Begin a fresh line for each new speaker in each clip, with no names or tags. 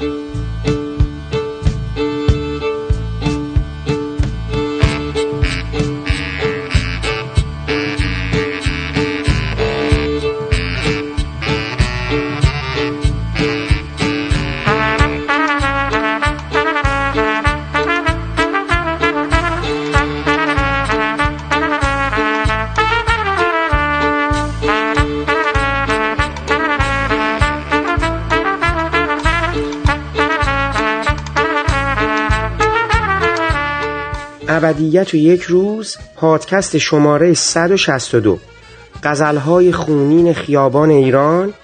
ابدیت و یک روز پادکست شماره 162 غزلهای خونین خیابان ایران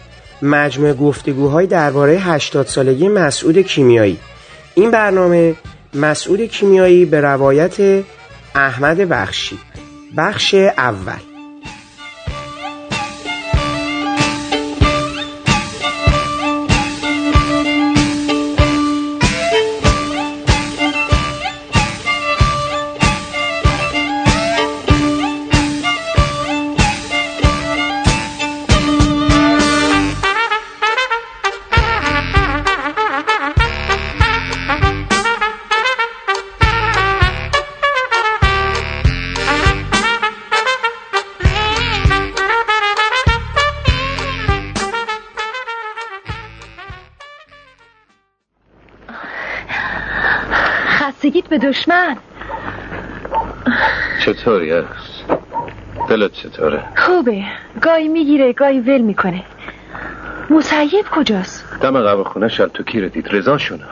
مجموع گفتگوهای درباره 80 سالگی مسعود کیمیایی. این برنامه مسعود کیمیایی به روایت احمد بخشی. بخش اول.
چطوری است؟ دلت چطوره؟
خوبه گاهی می‌گیره گاهی ول می‌کنه مسیب کجاست؟
دم قبل خونه شل تو کیره دید رضاشونه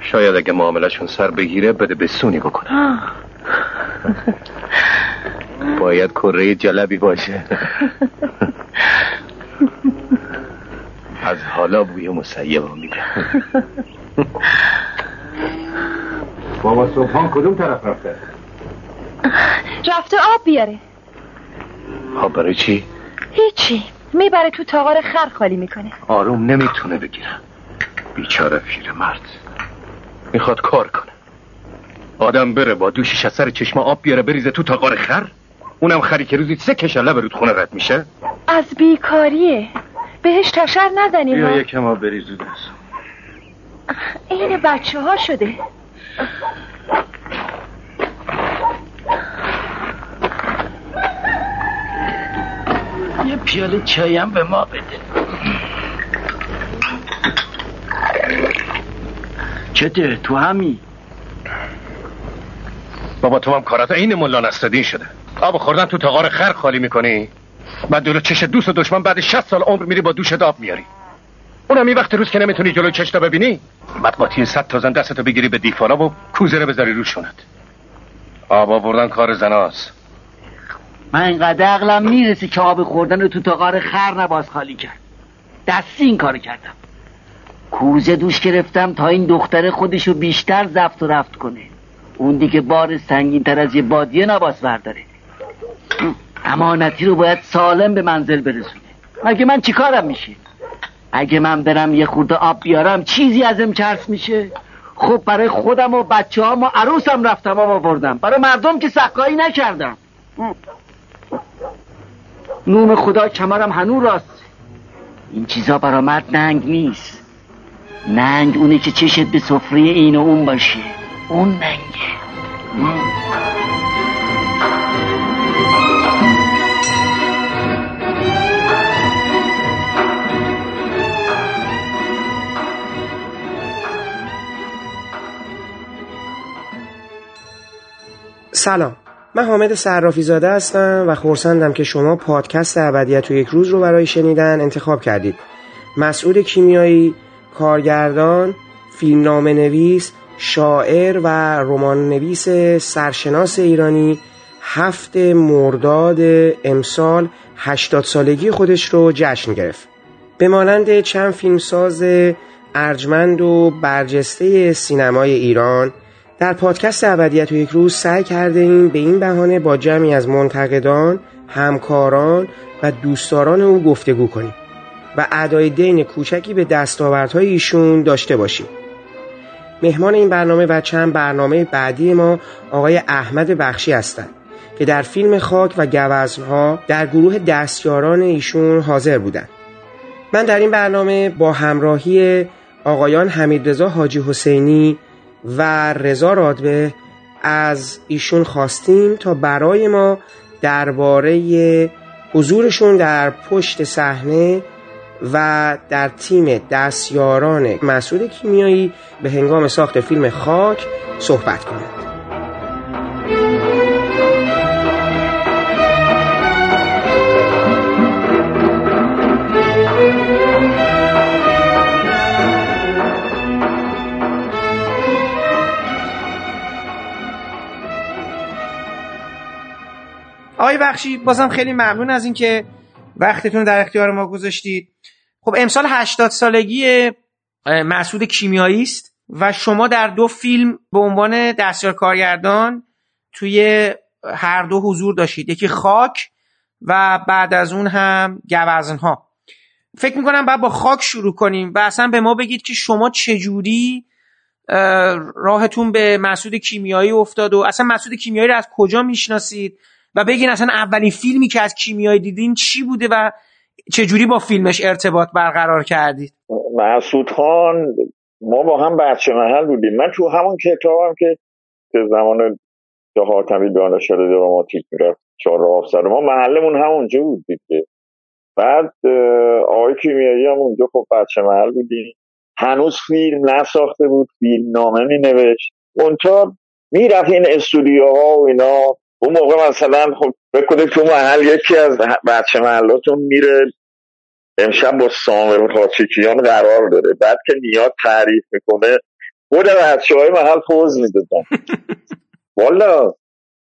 شاید اگه معاملشون سر بگیره بده به سونی بکنه باید کره جلبی باشه از حالا بوی مسیب میده بابا صبحان کدوم طرف رفته؟
رفته آب بیاره.
آب برای چی؟
هیچی. می‌بره تو تاغار خر خالی می‌کنه.
آروم نمی‌تونه بگیره. بیچاره فیر مرد. می‌خواد کار کنه. آدم بره با دوشش از سر چشم آب بیاره بریزه تو تاغار خر. اونم خری که روزی سه کشله به خونه رد میشه.
از بیکاریه. بهش تشر نزنیم.
یا یکم آب بریزو
این بچه ها شده.
یه پیاله چایم به ما بده. چته؟ تو همی
بابا تو هم کارات این ملا نستدین شده. آب خوردن تو تقار خر خالی می‌کنی. بعد دلو چش دوست و دشمن بعد 60 سال عمر میری با دوش داب میاری. اونم این وقت روز که نمی‌تونی جلوی چشتا ببینی بعد قاطی صد تازن دستتو بگیری به دیفارا و کوزره بذاری روشونت. آب آوردن کار زناست.
من اینقدر عقلم می‌رسی که آب خوردن رو تو تاقار خر نباز خالی کرد. دستی این کار کردم. کوزه دوش گرفتم تا این دختر خودشو بیشتر زفت و رفت کنه. اون دیگه بار سنگین تر از یه بادیه نباز برداره. امانتی رو باید سالم به منزل برسونه. مگه من چیکارم میشه اگه من برم یه خورده آب بیارم چیزی ازم چرس میشه؟ خب برای خودم و بچه هم و عروسم رفتم آب آوردم. برای مردم که سقایی نکردم. نوم خدا کمرم هنو راست. این چیزا برامد ننگ نیست. ننگ اونه که چشت به سفره این و اون باشه. اون ننگه.
سلام. من حامد صرافی زاده هستم و خورسندم که شما پادکست ابدیت و یک روز رو برای شنیدن انتخاب کردید. مسعود کیمیایی کارگردان فیلمنامه نویس شاعر و رمان نویس سرشناس ایرانی هفت مرداد امسال 80 سالگی خودش رو جشن گرفت. به مانند چند فیلمساز ارجمند و برجسته سینمای ایران در پادکست ابدیت و یک روز سعی کرده ایم به این بهانه با جمعی از منتقدان، همکاران و دوستداران او گفتگو کنیم و ادای دین کوچکی به دستاوردهای ایشون داشته باشیم. مهمان این برنامه و چند برنامه بعدی ما آقای احمد بخشی هستند که در فیلم خاک و گوزنها در گروه دستیاران ایشون حاضر بودند. من در این برنامه با همراهی آقایان حمیدرضا حاجی حسینی و رضا رادبه از ایشون خواستیم تا برای ما درباره حضورشون در پشت صحنه و در تیم دستیاران مسعود کیمیایی به هنگام ساخت فیلم خاک صحبت کنند
آقای بخشی بازم خیلی ممنون از اینکه وقتتون در اختیار ما گذاشتید. خب امسال 80 سالگی مسعود کیمیایی است و شما در دو فیلم به عنوان دستیار کارگردان توی هر دو حضور داشتید. یکی خاک و بعد از اون هم گوزن ها فکر می‌کنم باید با خاک شروع کنیم و اصلا به ما بگید که شما چجوری راهتون به مسعود کیمیایی افتاد و اصلا مسعود کیمیایی رو از کجا می‌شناسید؟ و بگین اصلا اولین فیلمی که از کیمیایی دیدین چی بوده و چجوری با فیلمش ارتباط برقرار کردید؟
مسعود خان ما با هم بچه محل بودیم. من تو همون کتابم که که زمان که حاتمی دانشگاه دراماتیک می‌رفت چهار آفسر ما محلمون همونجا بود دیگه. بعد آقای کیمیایی هم اونجا خب بچه محل بودیم. هنوز فیلم نساخته بود فیلم نامه می نوشت اونجا می‌رفت این استودیوها و اینا. اون موقع مثلا خب بکنید تو محل یکی از بچه محلاتون میره امشب با سامر خاچیکیان قرار داره. بعد که نیاد تعریف می‌کنه خود بچه های محل پوز می‌دادن. والا.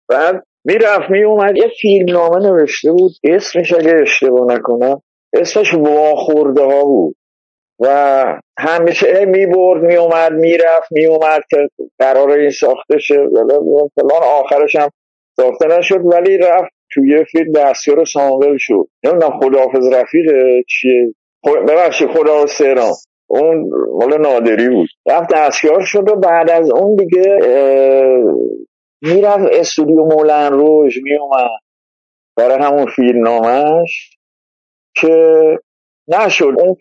بعد می‌رفت میومد یه فیلم نامه نوشته بود. اسمش اگه اشتباه نکنم اسمش واخورده ها بود. و همیشه می‌برد میومد می‌رفت میومد که قرار این ساخته شه فلان آخرش هم ساخته نشد ولی رفت توی فیلم دستیار سامول شد. نمی‌دونم خداحافظ رفیق چیه. ببخشید خدا سرام اون مال نادری بود. رفت دستیار شد و بعد از اون دیگه می‌رفت استودیو مولن روش میومد برای همون فیلم نامش که نشد. اون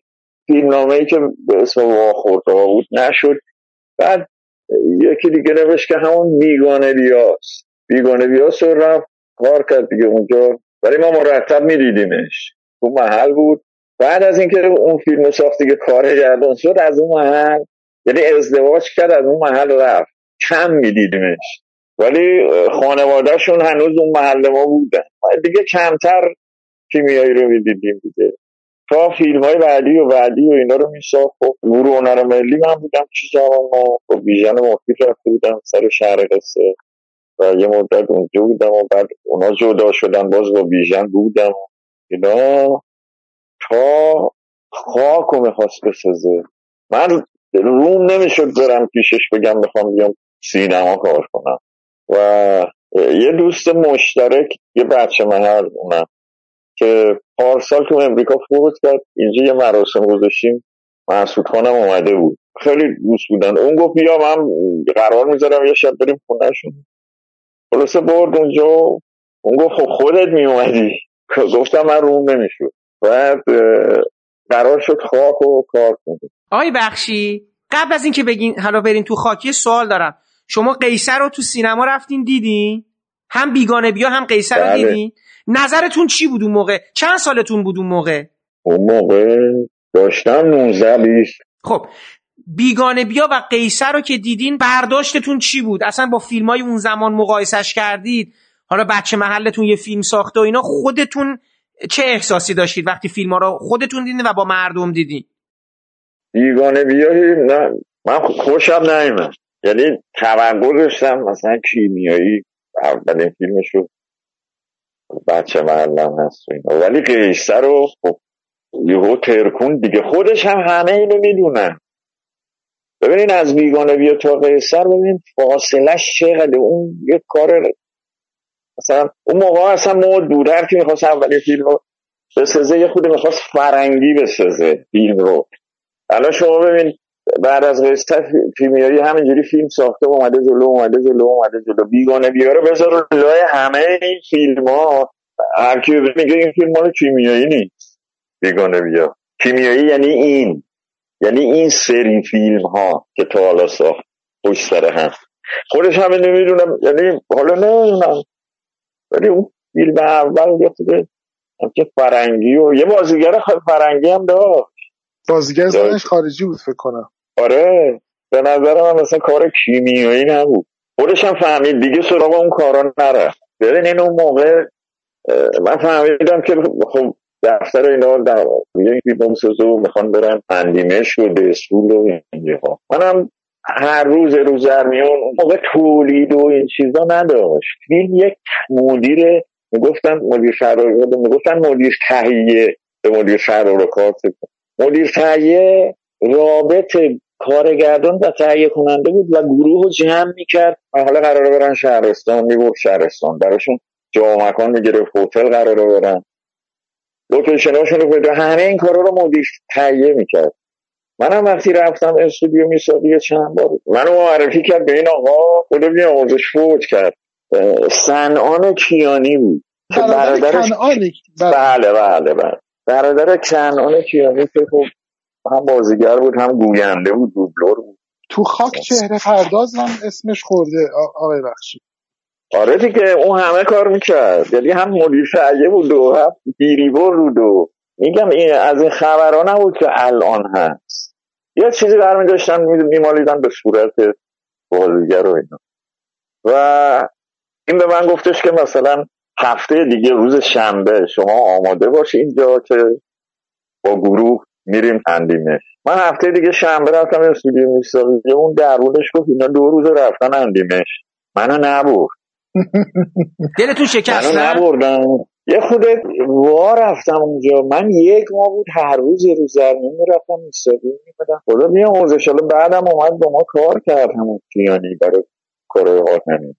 فیلم نامه که به اسم واخورده بود نشد. بعد یکی دیگه نوشت که همون بیگانه بیاست بیگانه بیاست رو رفت کار کرد دیگه اونجا. ولی ما مرتب میدیدیمش. تو محل بود. بعد از اینکه اون فیلم ساخت دیگه کار گردان شد از اون محل یعنی ازدواج کرد از اون محل رفت. کم میدیدیمش. ولی خانوادهشون هنوز اون محل ما بودن. دیگه کمتر کیمیایی رو می‌دیدیم دیگه. تا فیلم های بعدی و بعدی و اینا رو میساخت. خب نور هنر ملی من بودم چیزا ما. با بیژن مفید رفته بودم سر شهر قصه. و یه مدت اونجا بودم و بعد اونا جدا شدن باز با بیژن بودم. اینا تا خاک رو می‌خواست بسازه من روم نمی‌شد برم پیشش بگم می‌خوام بیام سینما کار کنم. و یه دوست مشترک یه بچه محل اونم که پارسال تو امریکا فوت کرد. اینجا یه مراسم گذاشتیم. محسود خانم اومده بود. خیلی دوست بودن. اون گفت بیا من قرار می‌ذارم یه شب بریم خونهشون. خلاصه برد اونجا اون گفت خب خودت میومدی گفتم من روم نمی‌شود بعد قرار شد خاک و کار کنیم.
آقای بخشی قبل از اینکه بگین حالا برین تو خاکی سوال دارم. شما قیصر رو تو سینما رفتین دیدین؟ هم بیگانه بیا هم قیصر رو
بله.
دیدین؟ نظرتون چی بود اون موقع؟ چند سالتون بود اون موقع؟
اون موقع داشتم 19 20
خب بیگانه بیا و قیصر رو که دیدین برداشتتون چی بود؟ اصلا با فیلم های اون زمان مقایسش کردید؟ حالا بچه محلتون یه فیلم ساخته و اینا خودتون چه احساسی داشتید وقتی فیلم ها رو خودتون دیدین و با مردم دیدین؟
بیگانه بیایی نه. من خوشم نیمد یعنی توقع داشتم مثلا کیمیایی اولین فیلمشو بچه محلم هست و اینا. ولی قیصر رو خب یهو ترکون دیگه. خودش هم همه اینو می‌دونن ببینین از بیگانه بیا تا قیصر ببینین فاصلش چقدر اون یه کار مثلا اون موقع اصلا مود بود هر کی می‌خواست اولین فیلم رو بسازه یه خودی می‌خواست فرنگی بسازه فیلم رو. الان شما ببین بعد از قصه کیمیایی همینجوری فیلم ساخته اومده جلو اومده جلو اومده جلو. بیگانه بیا رو بذار لای همه این فیلم ها هر کی میگه این فیلم مال کیمیایی نیست. بیگانه بیا. کیمیایی یعنی این. یعنی این سری فیلم ها که تا حالا ساخت پشت سر هم. خودش همه نمی‌دونم یعنی حالا نمی‌دونم. ولی اون فیلم اول یه که فرنگی و یه بازیگر فرنگی هم داشت.
بازیگر زنش خارجی بود فکر کنم.
آره. به نظر من مثلا کار کیمیایی نبود. خودش هم فهمید دیگه سراغ اون کارا نره ببینین اون موقع من فهمیدم که خب دفتر اینا در یک بمسازو می‌خوان برن اندیمش و دسول و اینجاها منم هر روز روز میون موقع تولید و این چیزا نداشت. فیلم یک مدیر می‌گفتن مدیر شهر می‌گفتن مدیر تهیه به مدیر رو کار مدیر تهیه رابط کارگردان و تهیه کننده بود و گروه رو جمع می‌کرد. حالا قراره برن شهرستان می‌برد شهرستان. براشون جا مکان می‌گرفت هتل قراره برن. لوکیشناشون رو پیدا همه این کارا رو مدیر تهیه می‌کرد. منم وقتی رفتم استودیو میسادی چند بار. منو معرفی کرد به این آقا خدا بیا آموزش فوت کرد. سنان کیانی بود.
که برادرش
بله. بله بله برادر کنعان کیانی که خب هم بازیگر بود هم گوینده بود دوبلور بود.
تو خاک چهره پرداز هم اسمش خورده آقای بخشی.
آره دیگه اون همه کار می‌کرد. یعنی هم مدیر شعیه بود و هم بیریبور بود و میگم این از این خبرها نبود که الان هست. یه چیزی برمی داشتن میمالیدن به صورت بازیگر و اینا. و این به من گفتش که مثلا هفته دیگه روز شنبه شما آماده باشی اینجا که با گروه میریم اندیمش من هفته دیگه شنبه رفتم استودیو می‌سازی اون درونش گفت اینا دو روز رفتن اندیمش منو نبرد.
دلتون شکست
منو نبردم. یه خود وا رفتم اونجا. من یک ماه بود هر روز یه روز زرمین می‌رفتم می‌سازی میمدم خدا میام حالا بعدم اومد با ما کار کرد همون کیانی برای کار حاتمی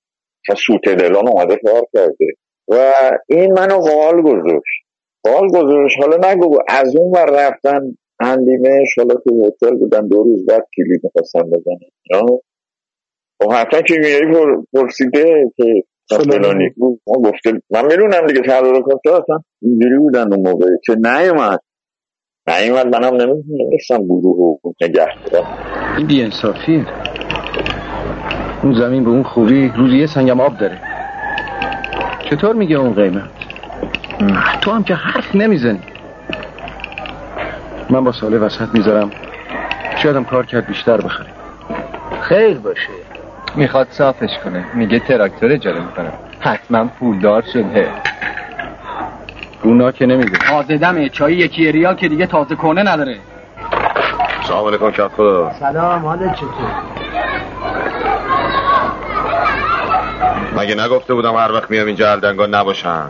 و سوت دلان اومده کار کرده. و این منو قال گذاشت. قال گذاشت. حالا نگو از اون ور رفتن اندیمش حالا تو هتل بودن دو روز بعد کلید می‌خواستن بزنن. و حتی که میایی پرسیده که فلانی. بود ما گفته من می‌دونم دیگه تر کاسا اصلا اینجوری بودن اون موقع. که نیومد. نیومد منم نمیستم گروه رو نگه
این بی انصافیه. اون زمین به اون خوبی روزی یه سنگم آب داره. چطور میگه اون قیمت؟ تو هم که حرف نمی‌زنی. من با ساله وسط می‌ذارم. شایدم کار کرد بیشتر بخره.
خیر باشه.
می‌خواد صافش کنه. میگه تراکتور اجاره می‌کنه حتما پولدار شده.
اونا که نمیگه
تازه دمه چایی یکی ریال که دیگه تازه کنه نداره.
سلام علیکم کفو
سلام حالت چطور؟
مگه نگفته بودم هر وقت میام اینجا الدنگا نباشن؟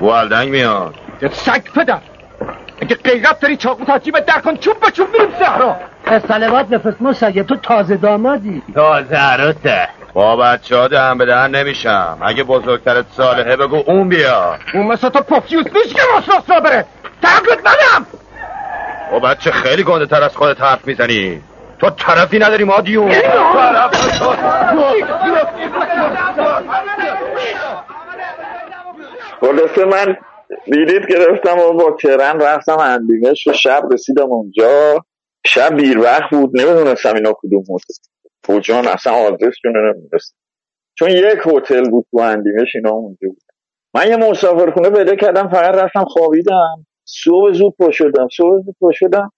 و الدنگ میاد.
یه سگ پدر. اگه غیرت داری چاقو تا جیبت در کن چوب به چوب میریم صحرا
سلوات بفرست ما سگه تو تازه دامادی.
تازه عروسه
با بچه ها دهم به دهن نمیشم. اگه بزرگترت صالحه بگو اون بیا.
اون مثل تو پفیوس نیست که راست را بره. تقلید ندم
و بچه خیلی گنده تر از خودت حرف می‌زنی. تو طرفی نداری مادیون.
خلاصه من دیدید گرفتم و با ترن رفتم اندیمش و شب رسیدم اونجا. شب بیر وقت بود نمی‌دونستم اینا کدوم هتل. کجان اصلا آدرس رو نمی‌دونستم. چون یک هتل بود تو اندیمش اینا اونجا بود. من یه مسافرخونه پیدا کردم فقط رفتم خوابیدم. صبح زود پا شدم صبح زود پا شدم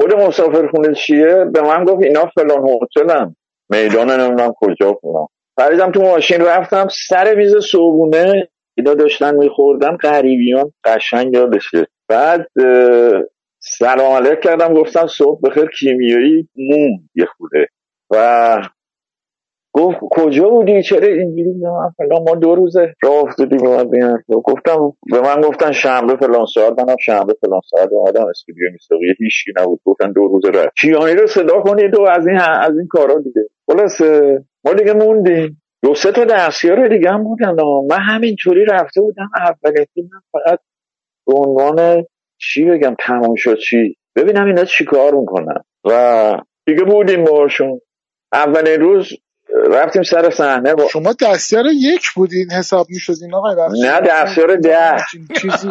خود مسافرخونه چیه؟ به من گفت اینا فلان هتلن. میدان نمی‌دونم کجا کنم پریدم تو ماشین رفتم سر میز صبحونه. اینا داشتن میخوردن غریبیان قشنگ یادشه بعد سلام علیک کردم گفتم صبح بخیر کیمیایی مون یه خوده و گفت کجا بودی؟ چرا اینجوری؟ فلان ما دو روزه راه افتادیم اومدیم گفتم به من گفتن شنبه فلان ساعت. منم شنبه فلان ساعت اومدم استودیو میساقی هیچی نبود. گفتن دو روزه راه کیانی رو صدا کنید و از این از این کارا دیگه. خلاص ما دیگه موندیم. دو سه تا دستیار دیگه هم بودن من همینطوری رفته بودم اول فیلم فقط به عنوان چی بگم چی ببینم اینا چی کار می‌کنن. و دیگه بودیم باشون اولین روز رفتیم سر صحنه با...
شما دستیار یک بودین حساب می‌شدین آقای
نه دستیار ده.
چیزی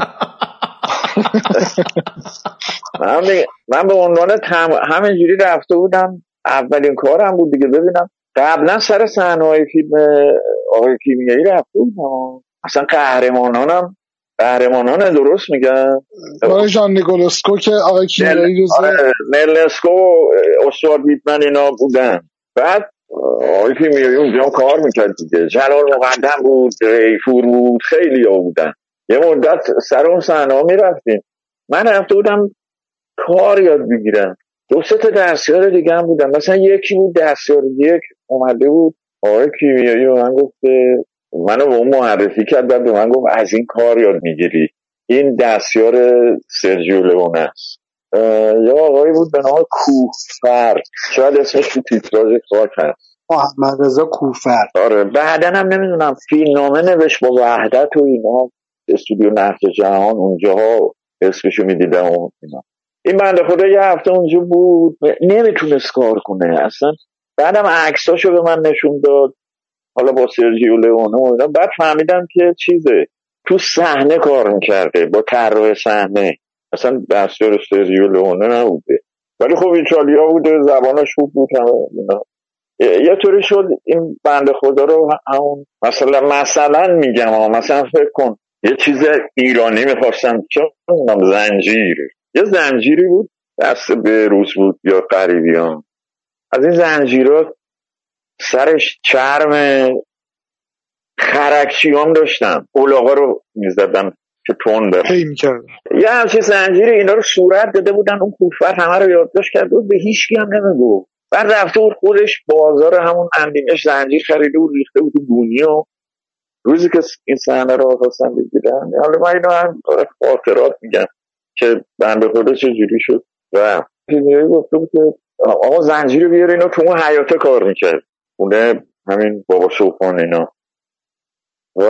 من به عنوان تم... همینجوری رفته بودم. اولین کارم بود دیگه ببینم قبلا سر صحنه های فیلم آقای کیمیایی رفته بودم. اصلا قهرمانانم قهرمانان درست میگن؟
آقای ژان نیکولسکو که آقای کیمیایی جزو
آره و استوار بیتمن اینا بودن. بعد آقای کیمیایی اونجا کار می‌کرد دیگه. جلال مقدم بود ریفور بود خیلی ها بودن. یه مدت سر اون صحنه ها می‌رفتیم. من رفته بودم کار یاد بگیرم. دو سه تا دستیار دیگه هم بودن. مثلا یکی بود دستیار یک اومده بود آقای کیمیایی به من گفت منو به اون معرفی کرد بعد به من گفت از این کار یاد می‌گیری. این دستیار سرجیو لئونه است. یا آقایی بود به نام کوفر. شاید اسمش تو تیتراژ خاک هست.
محمد رضا کوفر.
آره بعدا هم نمی‌دونم فیلمنامه نوشت با وحدت و اینا. استودیو نقد جهان اونجاها اسمشو می‌دیدم و اینا. این بنده خدا یه هفته اونجا بود. نمی‌تونست کار کنه. اصلا بعدم عکساشو به من نشون داد. حالا با سرجیو لئونه و اینا. بعد فهمیدم که چیزه. تو صحنه کار می‌کرده. با طراح صحنه. اصلا دستیار سرجیو لئونه نبوده. ولی خب ایتالیا بوده. زبانش خوب بود. اینا. یه طوری شد این بنده خدا رو همون مثلا مثلا میگم مثلا فکر کن. یه چیز ایرانی می‌خواستم می‌دونم زنجیر. یه زنجیری بود دست به روز بود یا قریبیان. از این زنجیرات سرش چرم خرکچی هم داشتم اولاغا رو می‌زدم که
می‌کردم
یه همچین زنجیر اینا رو صورت داده بودن اون کوفر همه رو یادداشت کرده بود به هیچ هم نمیگو بعد رفته بود خودش بازار همون اندیمش زنجیر خریده بود ریخته بود تو گونی و روزی که این صحنه رو خواستم بگیرن حالا من اینو هم خاطرات میگم. که بنده خدا چجوری شد. و کیمیایی گفته بود که آقا زنجیر بیار اینو تو اون حیاته کار می‌کرد. خونه همین بابا شوفان اینا. و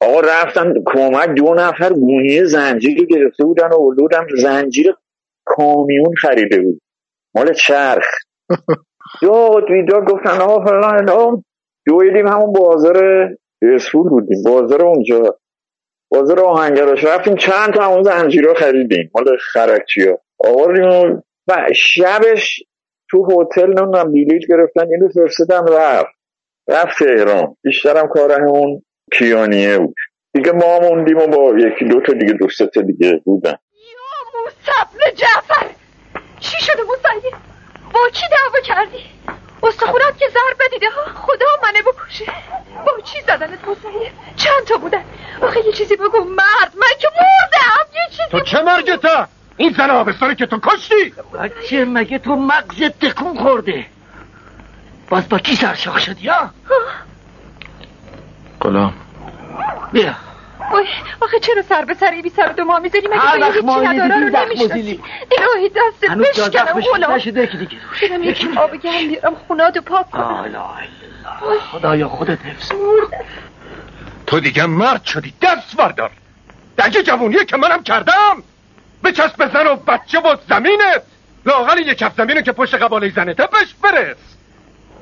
آقا رفتن کمک دو نفر گونی زنجیر گرفته بودن و بودن زنجیر کامیون خریده بود. مال چرخ. داد بیداد گفتن آقا فلان اینا دویدیم همون بازار اسفول بودیم. بازار اونجا. بازار آهنگراش رفتیم چند تا همون زنجیرها خریدیم. مال خرکچی ها. آوردیم و شبش تو هتل نمی‌دونم بلیط گرفتن. اینو فرستادم رفت. رفت تهران. بیشترم کار همون کیانیه بود. دیگه ما موندیم و با یکی دو تا دیگه دوست دیگه بودن.
یا جعفر! چی شده موسیب با کی دعوا کردی؟ استخونات که ضربه دیده ها خدا منه بکشه. با چی زدنت موسیب چند تا بودن؟ آخه یه چیزی بگو مرد من که مردم یه چیزی
تو چه مرگته این زن آبستانی که تو کشتی؟
بچه مگه تو مغزت تکون خورده؟ باز با کی سرشاخ شدی ها؟
غلام
بیا.
وای آخه چرا سر به سر بی سر دو ما می‌ذاری؟ مگه
هر
با
وقت
هیچی
ما
نداره؟ رو نمی‌شناسی؟ الهی دست
هنوز جا
بشکنم غلام
نشده یکی دیگه روش
برم یکم آب گرم بیارم خوناتو پاک کنم.
خدایا خودت حفظ.
تو دیگه مرد شدی دست بردار دگه جوونیه که منم کردم. بچسب بزن و بچه و زمینت. لاغل یک کف زمینه که پشت قباله زنته بش برس.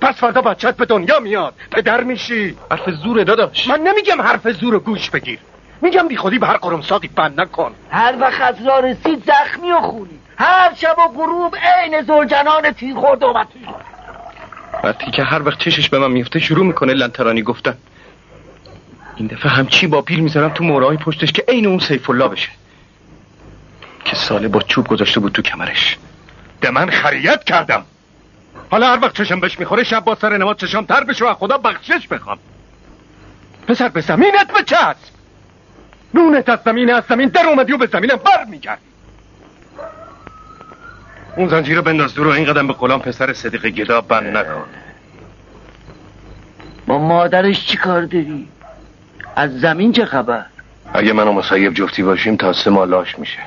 پس فردا بچت به دنیا میاد. پدر میشی. حرف زوره داداش. من نمیگم حرف زور گوش بگیر. میگم بی خودی به هر قرمساقی بند نکن.
هر وقت از راه رسید زخمی و خونی هر شب و غروب عین زلجنان تیر خورد و
وقتی که هر وقت چشش به من میفته شروع می‌کنه لنترانی گفتن. این دفعه همچی با پیل می‌ذارم تو مورای پشتش که عین اون سیف الله بشه. که ساله با چوب گذاشته بود تو کمرش. به من خریت کردم. حالا هر وقت چشم بهش می‌خوره شب با سر نماز چشم تر بشه و خدا بخشش بخوام پسر به زمینت بچسب. نونت از زمین از زمین در اومدی و به زمینم بر میگردی اون زنجیر رو بنداز دور و این قدم به غلام پسر صدیق گدا بند نکن.
با مادرش چی کار داری؟ از زمین چه خبر؟
اگه من و مسیب جفتی باشیم تا سه ماه لاش میشه.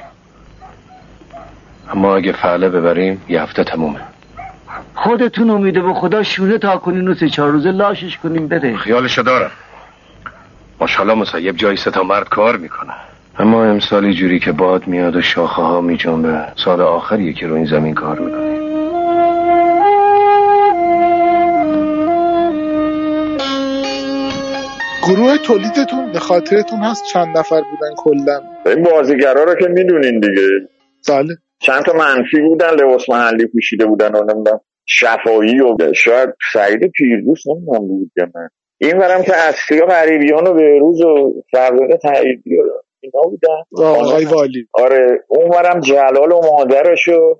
اما اگه فعله ببریم یه هفته تمومه.
خودتون امیده به خدا شونه تا کنین و سه چهار روزه لاشش کنیم بره
خیالشو دارم. ماشاءالله مسیب جایی سه تا مرد کار می‌کنه. اما امسالی جوری که باد میاد و شاخه ها میجنبه سال آخریه که رو این زمین کار می‌کنه.
گروه تولیدتون به خاطرتون هست چند نفر بودن کلا؟
این بازیگرا رو که می‌دونین دیگه.
بله.
چند تا منفی بودن لباس محلی پوشیده بودن و نمی‌دونم شفایی و شاید سعید پیرگوس نمی‌دونم بود نه این برم که اصلی ها غریبیان و بهروز و فرزانه تاییدی و اینا بودن.
آقای والی.
آره اون برم جلال و مادرش و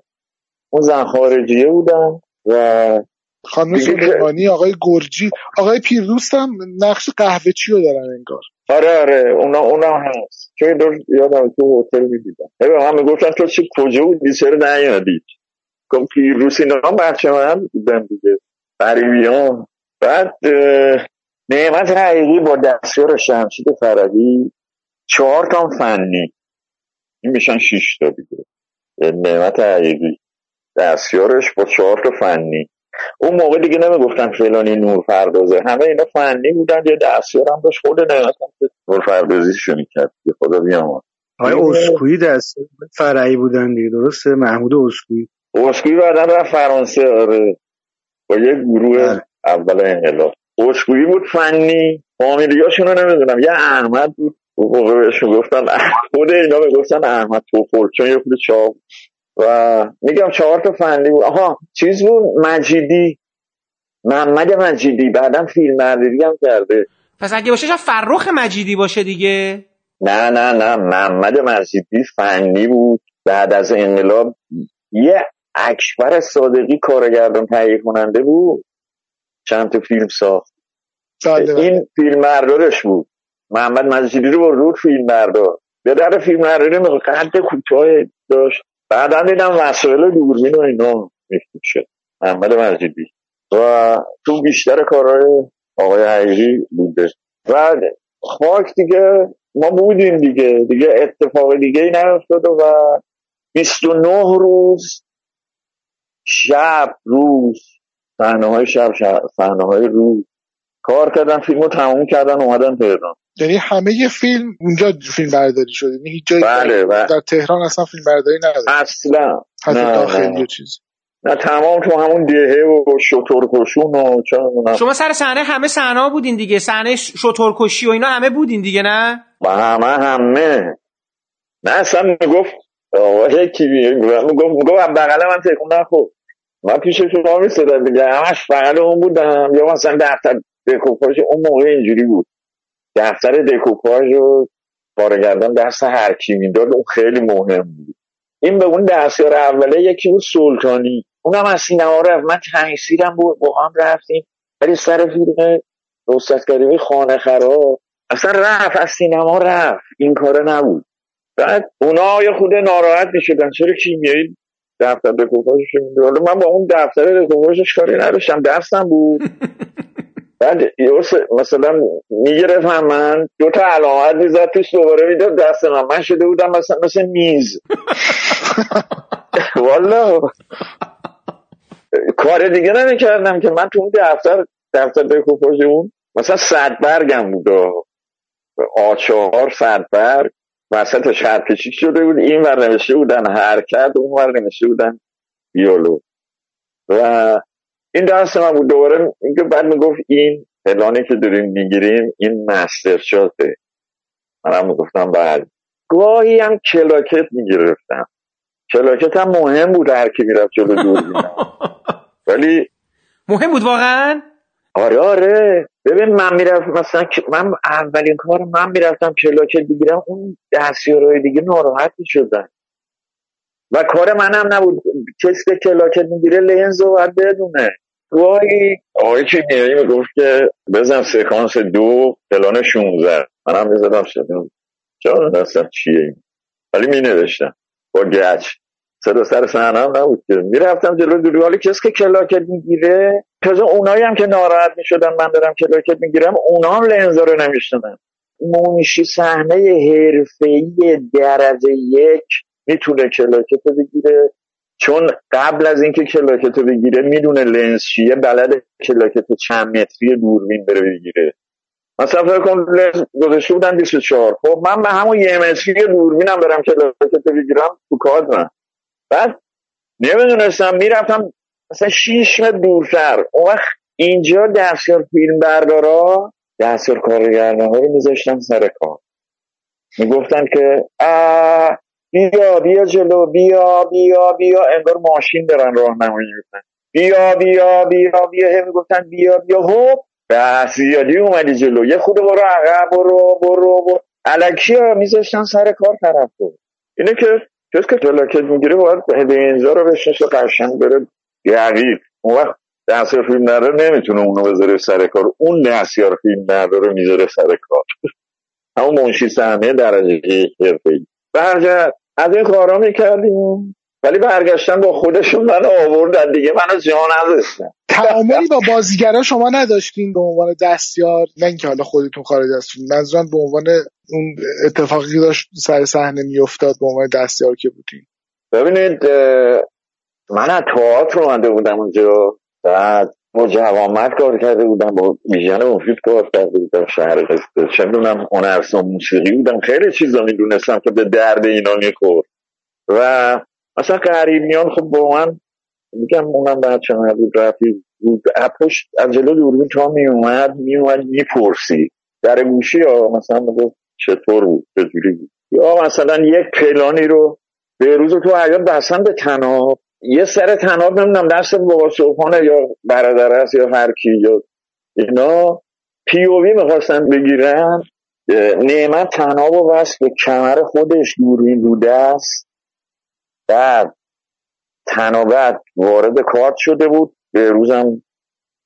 اون زن خارجیه بودن و
خانم
که-
سلیمانی آقای گرجی. آقای پیرروست هم نقش قهوه چی رو دارن انگار؟
آره آره اونا اونا هست. چون دور یادم تو هتل می‌دیدم به من می‌گفتن تو چه کجا بودی؟ چرا نیومدی گفتم پیروز اینا هم بچه من بودن دیگه. بعد نعمت حقیقی با دستیار شمشید فرقی چهار تا فنی. این میشن شیش تا دیگه. یعنی نعمت حقیقی. دستیارش با چهار تا فنی. اون موقع دیگه نمی‌گفتن فلانی نور پردازه همه اینا فنی بودن. یه دستیار هم داشت. خود نعمت هم نور پردازیشو می‌کرد. که خدا بیامد
آقای اسکویی دست فرعی بودن دیگه. درسته؟ محمود اسکویی
اسکوی بعدا رفت فرانسه. آره. با یه گروه
بله.
اول انقلاب. اسکویی بود فنی. فامیلیاشون رو نمی‌دونم. یه احمد بود. موقع بهشون گفتن خود اینا می‌گفتن احمد توفل چون یه خود چاپ و میگم چهار تا فنی بود. آها چیز بود؟ مجیدی. محمد مجیدی. بعدا فیلم برداری هم کرده.
پس اگه باشه شاید فرخ مجیدی باشه دیگه.
نه نه نه. محمد مجیدی فنی بود. بعد از انقلاب یه اکبر صادقی کارگردان تهیه کننده بود. چند تا فیلم ساخت.
بله بله.
این فیلم بردارش بود. محمد مجیدی رو برد فیلم بردار. به در فیلم برداری میگه قد کوتاه داشت. بعدا دیدم وسایل دوربین و اینا میفروشه محمد مجیدی. و تو بیشتر کارهای آقای حقیقی بوده. و خاک دیگه ما بودیم دیگه. دیگه اتفاق دیگه ای نیفتاد و 29 روز شب روز صحنه های شب صحنه های روز. کار کردن فیلمو تموم کردن اومدن تهران.
یعنی همه فیلم اونجا فیلم برداری شده. یعنی هیچ جایی
بله،
در,
بله.
در تهران اصلا فیلم برداری نداره.
اصلا.
حتی
نه،
داخلی
نه.
چیز
نه تمام تو همون دهه و شطور کشون و چه.
شما سر صحنه همه صحنه بودین دیگه. صحنه شترکشی و اینا همه بودین دیگه نه؟
و همه همه. نه اصلا می‌گفت آقا یکی می‌گفت می‌گفت بغل من تکون نخور. من پیش شما میستدم دیگه همش بغل اون بودم. یا مثلا دفتر دکوپاژ اون موقع اینجوری بود. دفتر دکوپاژ و کارگردان دست هر کی می‌داد اون خیلی مهم بود. این به اون دستیار اوله یکی بود سلطانی. اونم از سینما رفت. من تحصیلم بود با هم رفتیم. ولی سر فیلم رستت خانه خراب. اصلا رفت از سینما رفت. این کاره نبود. بعد اونا یه خود ناراحت می‌شدن. چرا کیمیایی دفتر دکوپاژش می‌داد من با اون دفتر دکوپاژش کاری نداشتم دستم بود. بعد مثلا می‌گرفت هم من دو تا علامت می‌زد توش دوباره می‌داد دست من. من شده بودم مثلا مثل میز. والا کار دیگه نمی‌کردم که من تو اون دفتر دفتر دکوپاژ اون مثلا صد برگم بود. آچار صد برگ. وسطش خط کشی شده بود. این ور نوشته بودن حرکت اون ور نوشته بودن دیالوگ و این درس من بود. دوباره اینکه بعد می‌گفت این فلانی که داریم می‌گیریم این مستر شاته منم می‌گفتم بله. گاهی هم کلاکت می‌گرفتم. کلاکت هم مهم بود هر کی می‌رفت جلو دور ولی
مهم بود واقعا؟
آره آره. ببین من می‌رفت مثلا من اولین کار من می‌رفتم کلاکت بگیرم اون دستیارهای دیگه ناراحت می‌شدن. و کار منم نبود. کسی که کلاکت می‌گیره لنز رو باید بدونه. گاهی آقای کیمیایی می‌گفت که بزن سکانس دو پلان 16 منم می‌زدم شدم چرا دستم چیه ولی می نوشتم با گچ. صدا سر صحنه هم نبود که. می‌رفتم جلو دوربین حالا کسی که کلاکت می‌گیره تازه اونایی هم که ناراحت می‌شدن من دارم کلاکت می‌گیرم اونا هم لنزا رو نمی‌شناختن منشی صحنه حرفه‌ای درجه یک می‌تونه کلاکت بگیره. چون قبل از اینکه کلاکت رو بگیره می‌دونه لنز چیه بلده کلاکت چند متری دوربین بره بگیره. مثلا فکر کن لنز گذاشته بودن 24 خب من به همون یه متری دوربینم برم کلاکت بگیرم تو کادرم. بعد نمی‌دونستم می‌رفتم مثلا شیش متر دورتر. اون وقت اینجا دستیار فیلم بردارا دستیار کارگردان ها رو میذاشتن سر کار. می‌گفتن که بیا بیا جلو بیا بیا بیا. انگار ماشین دارن راهنمایی می‌کنن. بیا بیا بیا بیا. هم می‌گفتن بیا بیا. هوب بس زیادی اومدی جلو. یه خود برو عقب برو برو برو. علکی ها میذاشتن سر کار طرف اینه که کسی که فلاکت می‌گیره باید اینجا رو بشنش قشنگ بره یقیق اون وقت دستیار فیلم نداره نمی‌تونه اونو بذاره سر کار. اون دستیار فیلم نداره می‌ذاره سر کار. همون منشی صحنه درجه حرفه‌ای برگرد از این کارا می‌کردیم. ولی برگشتن با خودشون من آوردن دیگه. من از جا نداشتن.
تعاملی با بازیگرا شما نداشتین به عنوان دستیار؟ نه اینکه حالا خودتون خارج از منظورم به عنوان اون اتفاقی داشت سر صحنه میافتاد به عنوان دستیار که بودین.
ببینید من از تئاتر اومده بودم اونجا. بعد با جوامت کار کرده بودم با ویژن مفید کار کرده بودم. شهر قصه می‌دونم هنرسان موسیقی بودم. خیلی چیزا می‌دونستم که به درد اینا می‌خورد. و مثلا غریبیان خب با من میگم اونم بچه من بود رفیق بود. از پشت از جلو دوربین تا میومد میومد می‌پرسی. در گوشی ها مثلا می‌گفت چطور بود؟ چجوری بود؟ یا مثلا یک پلانی رو به روز تو حیات بستن به تناب یه سر تناب نمی‌دونم دست بابا صبحانه یا برادر است یا هر کی یا اینا وی می‌خواستن بگیرن. نعمت تناب و بست به کمر خودش دوربین رو دست. بعد تنابت وارد کارت شده بود. به روزم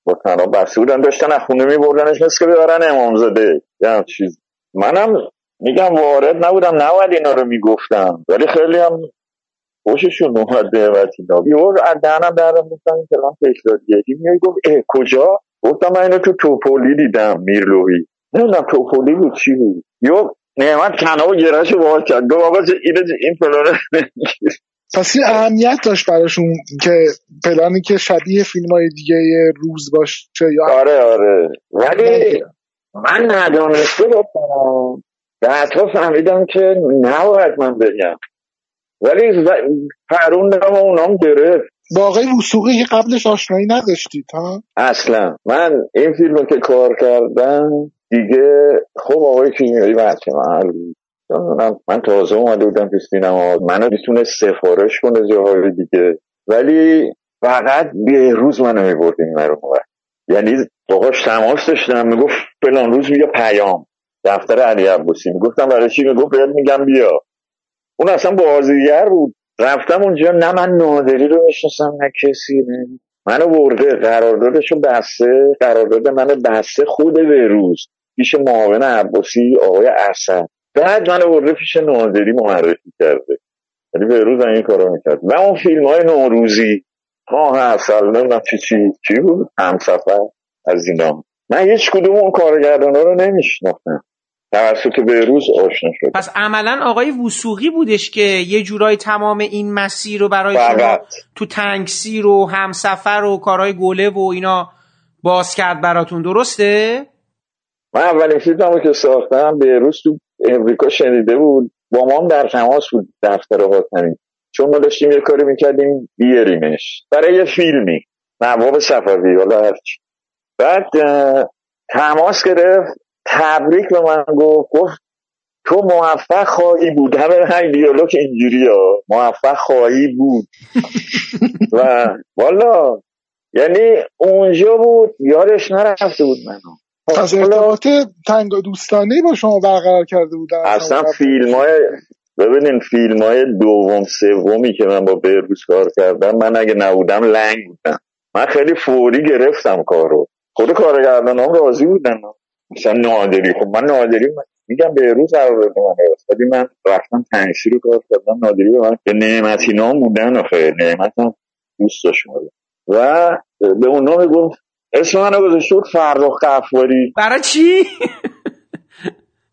با تناب بسته بودن داشتن از خونه میبردنش مثل که ببرن امامزاده یه چیز. منم میگم وارد نبودم نباید اینا رو می‌گفتم. ولی خیلی هم خوششون اومد نعمت اینا. یهو از دهنم دردم گفتم این کلام تکراریه گفت اه کجا؟ گفتم من اینو تو توپولی دیدم میرلوی. نمی‌دونم توپولی بود چی بود؟ یو نعمت تناب و گرهش باز کرد. گفت آقا این پلانه
پس این اهمیت داشت براشون که پلانی که شبیه فیلم های دیگه روز باشه یا
آره آره. ولی من ندانسته گفتم بعدها فهمیدم که نباید من بگم. ولی پروندم و اونام گرفت
با آقای وسوقی که قبلش آشنایی نداشتید ها؟
اصلا. من این فیلم رو که کار کردم دیگه خب آقای کیمیایی بچه محل بود. نمی‌دونم، من تازه اومده بودم تو سینما. منو می‌تونه سفارش کنه جاهای دیگه. ولی فقط روز منو می‌برد این مرون یعنی باهاش تماس داشتم. می‌گفت فلان روز بیا پیام. دفتر علی عباسی. می‌گفتم برای چی؟ می‌گفت بهت میگم بیا. اون اصلا بازیگر بود. رفتم اونجا. نه من نادری رو می‌شناسم نه کسی. نه منو برده. قراردادشو بسته. قرارداد منو بسته خود بهروز پیش معاون عباسی آقای اسد. بعد منو برده پیش نادری معرفی کرده. یعنی بهروز هم این کارو می‌کرد. و اون فیلم های نوروزی ماه اصل نمی‌دونم چی چی چی بود. همسفر از اینا. من هیچ کدوم اون کارگردان رو نمیشناختم. توسط بهروز آشنا شد
پس عملا آقای وسوقی بودش که یه جورایی تمام این مسیر رو برای شما تو تنگسیر و همسفر و کارهای گله و اینا باز کرد براتون. درسته؟
من اولین فیلممو که ساختم بهروز تو امریکا شنیده بود. با ما هم در تماس بود دفتر حاتمی چون ما داشتیم یه کاری می‌کردیم بیاریمش. برای یه فیلمی. نواب صفوی حالا هرچی بعد تماس گرفت. تبریک به من گفت. گفت تو موفق خواهی بود. همه همین دیالوگ اینجوری ها. موفق خواهی بود. و والا یعنی اونجا بود یادش نرفته بود منو.
پس
حالا
ارتباط تنگ دوستانه با شما برقرار کرده بودن.
اصلا فیلم های ببینین فیلم های دوم سومی که من با بهروز کار کردم من اگه نبودم لنگ بودم. من خیلی فوری گرفتم کارو خود کارگردان هم راضی بودن. مثلا نادری. خب من نادری من میگم بهروز قرار من. ولی من رفتم تنشی رو کار کردم. نادری به من نعمتی نام بودن آخه. نعمت هم دوست داشت. و به اونا می‌گفت اسم منو گذاشته بود فرخ قفاری؟
برای چی؟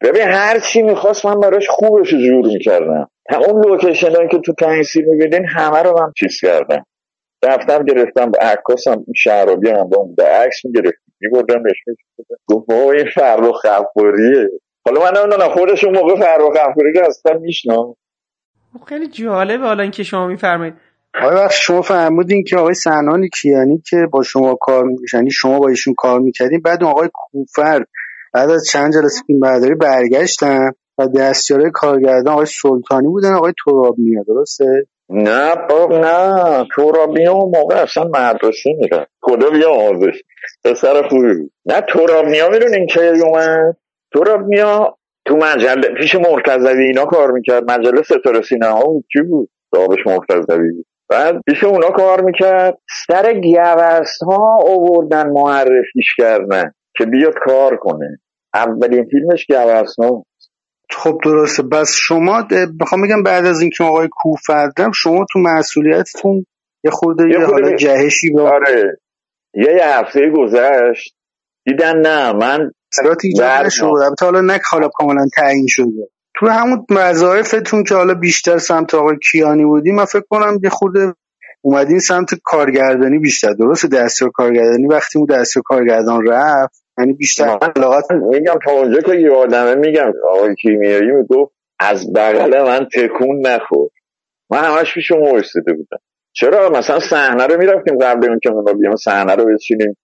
ببین هر چی می‌خواست من براش خوبش جور می‌کردم. اون لوکیشن که تو تنگسیر می‌بینین همه رو من چیز کردم. رفتم گرفتم عکاسم شهرابی هم با بوده عکس می‌گرفتیم میبردم بهش. گفت بابا این فرخ غفاریه حالا من نمی‌دونم خودش اون موقع فرخ غفاری رو اصلا میشنام
خب خیلی جالبه حالا اینکه شما میفرمایید.
آقای وقت شما فرمودین که آقای سنان کیانی که با شما کار یعنی شما با ایشون کار می‌کردین. بعد اون آقای کوفر بعد از چند جلسه فیلم برداری برگشتن و دستیاره کارگردان آقای سلطانی بودن آقای ترابنیا درسته؟
نه باب نه. تورابنیا اون موقع اصلا مدرسه میره خدا بیا آموزش. پسر خوبی بود. نه تورابنیا می‌دونین که اومد؟ تورابنیا تو مجله پیش مرتضوی اینا کار می‌کرد. مجله ستاره سینما بود چی بود؟ صاحبش مرتضوی بود. بعد پیش اونا کار می‌کرد. سر گوست ها آوردن معرفیش کردن که بیاد کار کنه. اولین فیلمش گوست ها
خب درسته. بس شما بخوام بگم بعد از اینکه آقای کوفردم شما تو مسئولیتتون یه خورده
یه
حالا جهشی با
آره. یه هفته گذشت. دیدن نه من
اثرات ایجاد. نشده البته حالا نه حالا کاملا تعیین شده. تو همون وظایفتون که حالا بیشتر سمت آقای کیانی بودی من فکر کنم یه خورده اومدین سمت کارگردانی بیشتر. درسته دستیار کارگردانی وقتی اون دستیار کارگردان رفت یعنی بیشتر علاقت
میگم تا اونجا که یادمه میگم آقای کیمیایی می‌گفت از بغل من تکون نخور. من همش پیش اون وایساده بودم. چرا؟ مثلا صحنه رو می‌رفتیم قبل اون که اونا بیان صحنه رو بچینیم.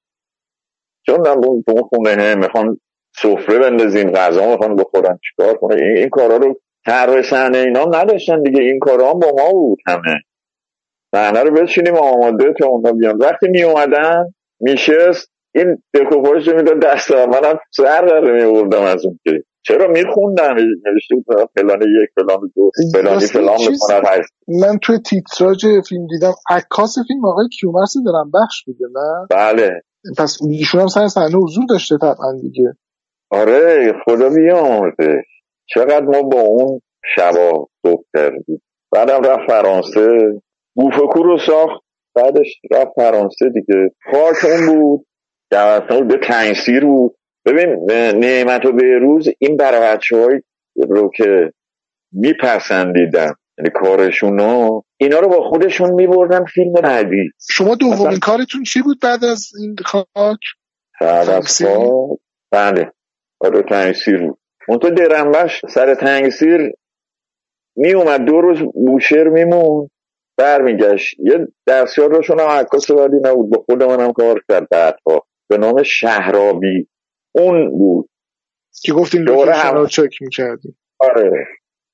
چون من اون خونه می‌خوان سفره بندازیم غذا می‌خوان بخورن چیکار کنه این, این کارا رو طرح صحنه اینا نداشتن دیگه این کارا هم با ما بود همه. صحنه رو بچینیم آماده تا اونا بیان. وقتی می اومدن میشست این دکوپاژ رو می‌داد دست من منم سر در می از اون که چرا میخوندم نوشته بود فلان یک فلان دو فلانی فلان می‌کنه هشت.
من توی تیتراژ فیلم دیدم عکاس فیلم آقای کیومرس دارم بخش بوده نه؟
بله.
پس ایشون هم سر صحنه حضور داشته طبعا دیگه.
آره خدا بیامرزه چقدر ما با اون شبا صبح کردیم. بعدم رفت فرانسه. بوفکو رو ساخت بعدش رفت فرانسه دیگه. خاک اون بود. دوستان به تنسیر بود. ببین نعمت و بهروز این برای بچه رو که میپسندیدن. یعنی کارشون رو اینا رو با خودشون میبردن فیلم بعدی.
شما دومین کارتون چی بود بعد از این خاک؟
بعد از؟ خاک. بله. آره تنگسیر بود. اون تو درنبش سر تنگسیر می اومد دو روز بوشهر میمون برمیگشت. یه دستیار داشتون هم عکاس ولی نبود. با خود منم کار کرد بعدها. به نام شهرابی. اون بود.
که گفتین
دوباره
لوکیشن
هم-
رو چک می‌کردیم
آره.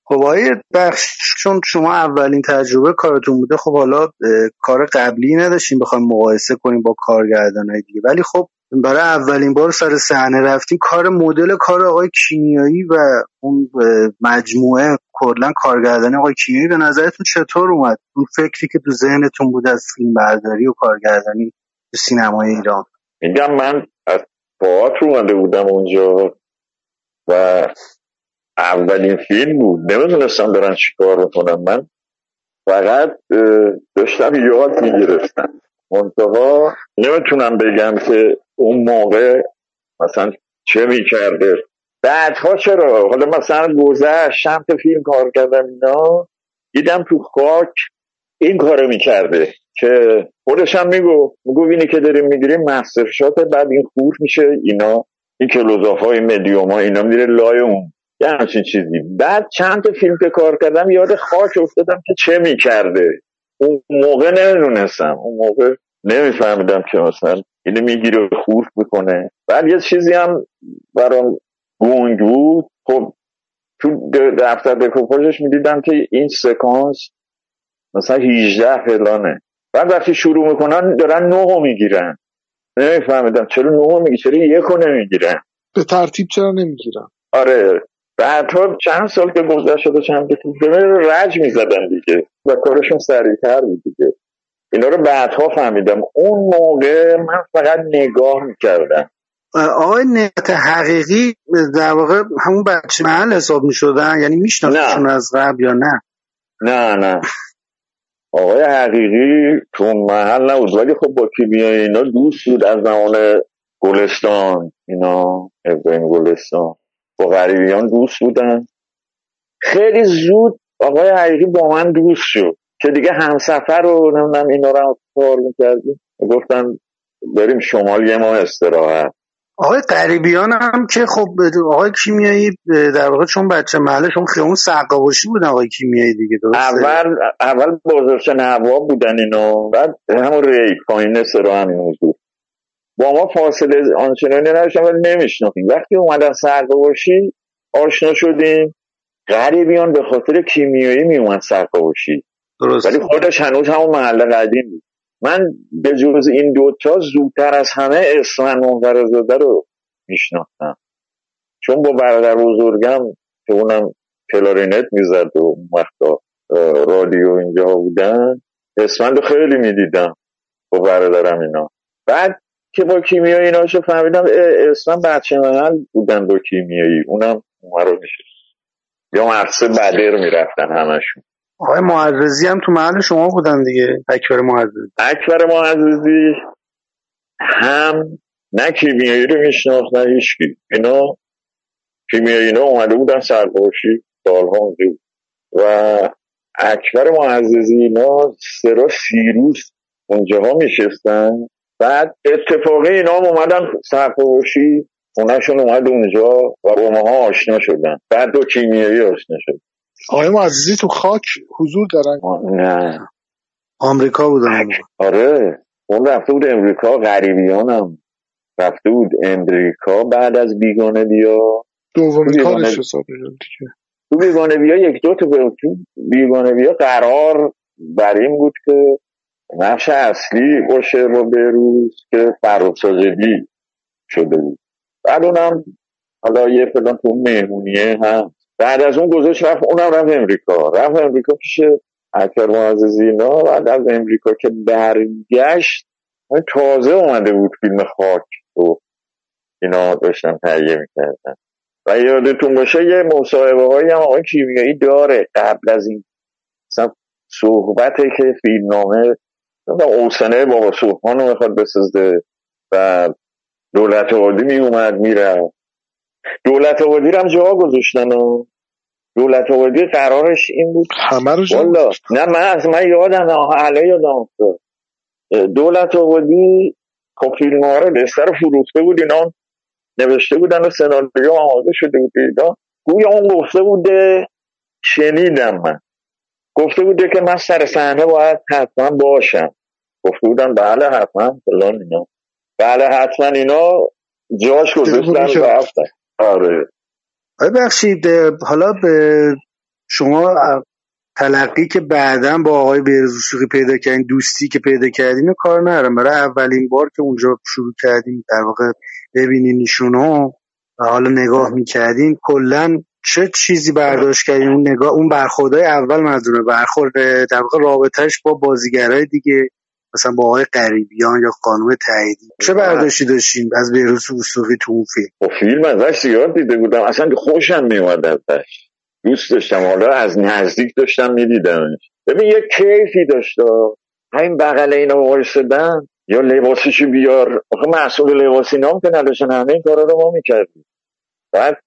خب آقای بخش چون شما اولین تجربه کارتون بوده خب حالا کار قبلی نداشتیم بخوایم مقایسه کنیم با کارگردان دیگه. ولی خب برای اولین بار سر صحنه رفتیم کار مدل کار آقای کیمیایی و اون مجموعه کلا کارگردانی آقای کیمیایی به نظرتون چطور اومد؟ اون فکری که تو ذهنتون بود از فیلم برداری و کارگردانی تو سینمای ایران.
میگم من از تئاتر اومده بودم اونجا و اولین فیلم بود. نمی‌دونستم دارن چیکار می‌کنم من فقط داشتم یاد می‌گرفتم. منتها نمی‌تونم بگم که اون موقع مثلا چه می‌کرده؟ بعدها چرا؟ حالا مثلا گذشت شمت فیلم کار کردم اینا. دیدم تو خاک این کارو می‌کرده که خودش هم میگو میگو اینی که داریم می‌گیریم مستر شات بعد این خور میشه اینا. این کلوزاف های مدیوم ها اینا میره لای اون. یه همچین چیزی. بعد چند تا فیلم که کار کردم یاد خاک افتادم که چه می‌کرده. اون موقع نمی‌دونستم. اون موقع نمیفهمیدم که مثلا اینو می‌گیره خورد می‌کنه. بعد یه چیزی هم برام گنگ بود. خب تو دفتر دکوپاژش می‌دیدم که این سکانس مثلا 18 فلانه. بعد وقتی شروع می‌کنن دارن نهو می‌گیرن. نمیفهمیدم چرا نهو میگی چرا یکو نمی‌گیرن.
به ترتیب چرا نمی‌گیرم
آره بعدها چند سال که گذشت شده چند که رج می‌زدن دیگه و کارشون سریعتر بود دیگه. اینا رو بعدها فهمیدم. اون موقع من فقط نگاه می‌کردم.
آقای نعمت حقیقی در واقع همون بچه محل حساب می شدن یعنی میشناختشون از قبل یا نه؟
نه نه. آقای حقیقی تو محل نبود. ولی خب با کیمیای اینا دوست بود از زمان گلستان. اینا ابراهیم گلستان. با غریبیان دوست بودن. خیلی زود آقای حقیقی با من دوست شد. که دیگه همسفر رو نمی‌دونم اینا رو کار می‌کردیم گفتن بریم شمال یه ماه استراحت.
آقای قریبیان هم که خب آقای کیمیایی در واقع چون بچه محله چون خیابون سقاوشی بودن آقای کیمیایی دیگه درسته؟
اول اول بازرچه نواب بودن اینو بعد همون ری پایین سرا همین حضور با ما فاصله آنچنانی نداشتن ولی نمیشناختیم. وقتی اومدن سقاوشی آشنا شدیم. غریبیان به خاطر کیمیایی میومد سرکاوشی
درست
ولی خودش هنوز همون محل قدیم بود. من به جز این دوتا زودتر از همه اسفند منقرزاده رو میشناختم. چون با برادر بزرگم که اونم کلارینت می‌زد و اون وقتا رادیو اینجا بودن رو خیلی می‌دیدم با برادرم اینا. بعد که با کیمیایی ایناشو فهمیدم اه، اسفند بچه محل بودن با کیمیایی. اونم اون رو میشه یا مرسه بدر می‌رفتن همشون.
آقای معرضی هم تو محل شما بودن دیگه. اکبر معرضی
اکبر معززی هم نه کیمیایی رو میشناخت نه هیچکی اینا کیمیایی اینا اومده بودن سرباشی سالها. و اکبر معززی اینا سرا سیروس اونجاها میشستن. بعد اتفاقی اینا هم اومدن سرباشی خونهشون اومد اونجا و با ماها آشنا شدن. بعد دو کیمیایی آشنا شد
آقای معززی تو خاک حضور دارن.
نه.
آمریکا بودن.
آره. اون رفته بود امریکا غریبیان هم رفته بود امریکا بعد از بیگانه بیا
دومین کارش حساب دیگه.
تو بیگانه بیا یک دو تا تو بیگانه بیا قرار بر این بود که نقش اصلی باشه با بروز که فراد ساجدی شده بود. بعد اونم حالا یه فلان تو مهمونیه هم. بعد از اون گذاشت رفت اونم رفت امریکا. رفت امریکا پیش اکبر معززی اینا. بعد از امریکا که برگشت تازه اومده بود فیلم خاک و اینا داشتن تهیه می‌کردن و یادتون باشه یه مصاحبه هایی هم آقای کیمیایی داره قبل از این. مثلا صحبته که فیلمنامه و اوسنه بابا سوحان رو می‌خواد بسازه و دولت عادی می اومد میره دولت رو هم جا گذاشتن و دولت عادی قرارش این بود.
همه رو
والا نه من از من یادم حالا یادم افتاد. دولت آبادی خب فیلم ها رو لسته رو فروخته بود اینا نوشته بودن و سناریو آماده شده بود اینا. گویا اون گفته بوده شنیدم من. گفته بوده که من سر صحنه باید حتما باشم. گفته بودن بله حتما فلان اینا. بله حتما اینا جاش گذاشتن رفتن. آره.
آقای بخشید حالا به شما تلقی که بعدا با آقای بیرزوسوقی پیدا کردین دوستی که پیدا کردین کار ندارم. برای اولین بار که اونجا شروع کردیم در واقع ببینین ایشونو و حالا نگاه می‌کردین کلا چه چیزی برداشت کردین؟ اون نگاه اون برخوردهای اول منظوره برخورد در واقع رابطهش با بازیگرای دیگه. مثلا با آقای غریبیان یا خانم تاییدی چه برداشتی داشتین از بیروس وسوقی تو اون فیلم؟
و فیلم ازش زیاد دیده بودم. اصلا خوشم میومد ازش. دوست داشتم. حالا از نزدیک داشتم میدیدمش. ببین یه کیفی داشت. همین بغل اینا وایسادن. یا لباسشو بیار. آخه محصول لباس اینا هم که نداشتن. همه این کارا رو ما می‌کردیم. بعد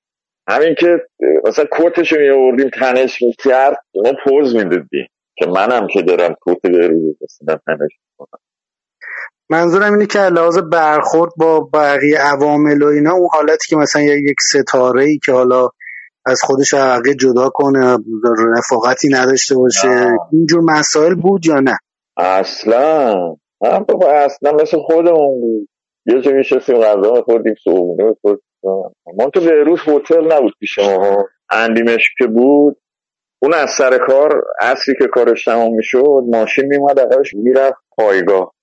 همین که مثلا کتشو میآوردیم تنش می‌کرد ما پوز می‌دادیم. که منم که دارم کت رو بسیدم تنش می‌کنم.
منظورم اینه که لحاظ برخورد با بقیه عوامل و اینا اون حالتی که مثلا یک ستاره ای که حالا از خودش حقیقه جدا کنه رفاقتی نداشته باشه
آه.
اینجور مسائل بود یا نه؟
اصلا. هم بابا اصلا مثل خودمون بود. یه جا میشستیم غذا میخوردیم صبحونه میخوردیم. ما تو بهروز هتل نبود پیش ما. اندیمش که بود اون از سر کار اصلی که کارش تمام می‌شد ماشین میومد عقبش می‌رفت پایگاه.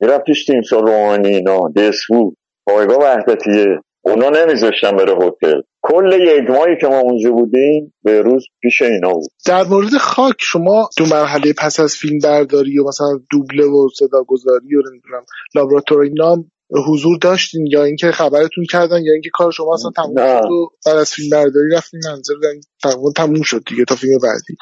می‌رفت پیش تیمسار روحانی اینا دسفو پایگاه وحدتیه. اونا نمیذاشتن بره هتل. کل یک ماهی که ما اونجا بودیم به روز پیش اینا بود.
در مورد خاک شما تو مرحله پس از فیلم برداری و مثلا دوبله و صدا گذاری و نمی‌دونم لابراتوری اینا هم حضور داشتین یا اینکه خبرتون کردن یا اینکه کار شما اصلا تموم
نه.
شد و بعد از فیلم برداری رفتین منظر تموم تموم شد دیگه تا فیلم بعدی؟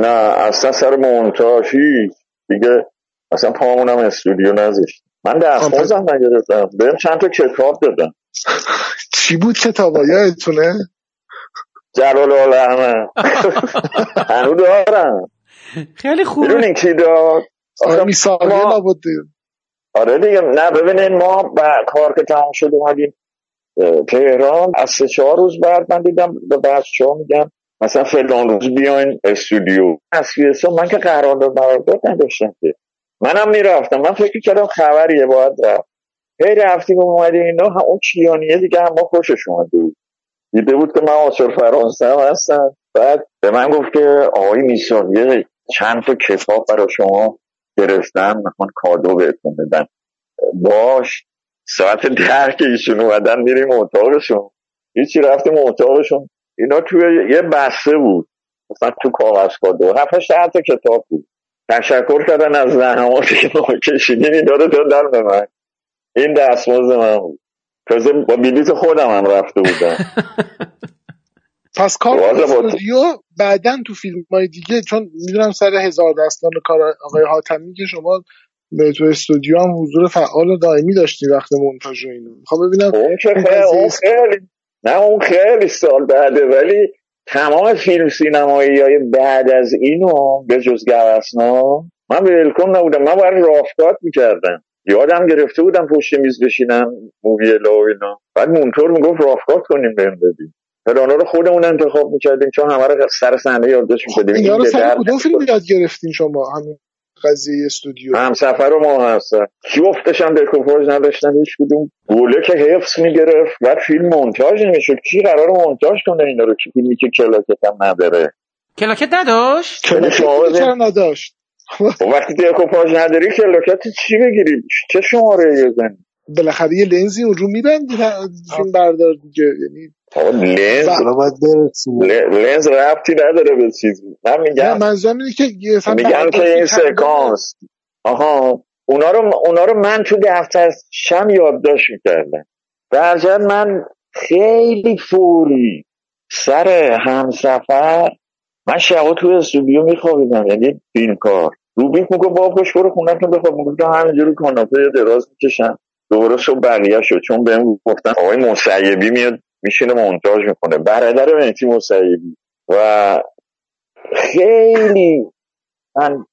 نه اصلا سر مونتاژ هیچ دیگه اصلا پامونم استودیو نذاشت. من دستمزدم نگرفتم. بهم چند تا کتاب دادن.
چی بود کتابا؟ یادتونه؟
جلال احمد. هنو دارم.
خیلی خوبه
می‌دونی کی داد؟
آره میساقی
ما-
لابد
آره دیگه نه ببینین ما با کار که تمام شد اومدیم تهران از سه چهار روز بعد من دیدم به بچه ها میگم مثلا فلان روز بیاین استودیو. حساب من که قرارداد قرارداد نداشتم که. منم می‌رفتم. من فکر کردم خبریه باید رفت. هی رفتیم اومدیم اینا هم اون کیانیه دیگه هم ما خوشش اومده بود. دیده بود که من آچار فرانسه هم هستم. بعد به من گفت که آقای میسان یه چند تا کتاب برای شما گرفتم می‌خوان کادو بهتون بدن. باش ساعت ده که ایشون اومدن میریم اتاقشون. هیچی رفتیم اتاقشون. اینا توی یه بسته بود. مثلا تو کاغذ کادو. هفتش تا کتاب بود. تشکر کردن از زحماتی که ما کشیدیم. اینا رو دادن به من. این دستمزد من بود. تازه با بلیت خودم هم رفته بودم.
پس کار استودیو بعدا تو فیلم های دیگه چون می‌دونم سر هزار دستان کار آقای حاتمی که شما به تو استودیو هم حضور فعال و دائمی داشتی وقت مونتاژ و اینا می‌خوام ببینم
اون که اون خیلی نه اون خیلی سال بعده ولی تمام فیلم سینمایی های بعد از اینو به جز گوسنا من ولکن نبودم. من باید رافتات می‌کردم. یادم گرفته بودم پشت میز بشینم موویلا و اینا. بعد مونتور می‌گفت rough cut کنیم بهم بدیم پلانا رو خودمون انتخاب می‌کردیم چون همه رو سر صحنه یادداشت می‌کردیم
اینا رو سر کدوم فیلم یاد گرفتین شما؟ همین قضیه استودیو.
هم سفر ما هستن. جفتش هم دکوپاژ نداشتن هیچ کدوم. گوله که حفظ می‌گرفت و فیلم مونتاژ نمی‌شد. کی قرار مونتاژ کنه اینا رو؟ که فیلمی که کلاکت هم نداره؟
کلاکت نداشت؟
کلاکت نداشت.
و وقتی دکوپاژ نداری کلاکت چی بگیری؟ چه شماره بزنی
بالاخره یه لنزی اون رو میبندی فیلم بردار دیگه. یعنی
لنز ل- لنز ربطی نداره به چیز. من میگم
منظورم اینه که
میگم که این. سکانس. آها. اونا رو اونا رو من تو دفتر شم یادداشت می‌کردم. در من خیلی فوری سر همسفر من شبا تو استودیو میخوابیدم. یعنی فیلم کار. روبیک میگه با پشت برو خونم تو بخواب می‌گفتم همینجوری کاناپه دراز می‌کشم. دوباره صبح بقیه شد. چون بهم گفتن آقای مسیبی میاد میشینه مونتاژ می‌کنه برادر مهدی مسیبی و خیلی من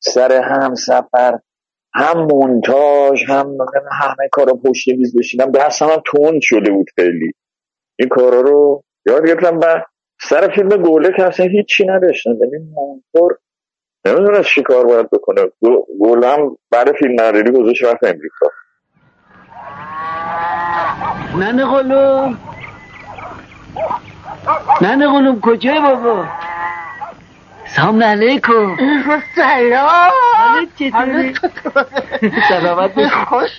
سر هم سفر هم مونتاژ هم همه کارا پشت میز بشینم. دستم هم تند شده بود خیلی. این کارا رو یاد گرفتم و سر فیلم گوله که اصلا هیچی نداشتم. یعنی مونتور نمی‌دونست چی کار باید بکنه. گو- گوله هم بعد فیلم نرداری گذاشت رفت امریکا.
ننه قلوم. ننه قلوم کجای بابا؟ سلام علیکم.
سلام.
حالت چطوره؟ سلامت باشی.
خوش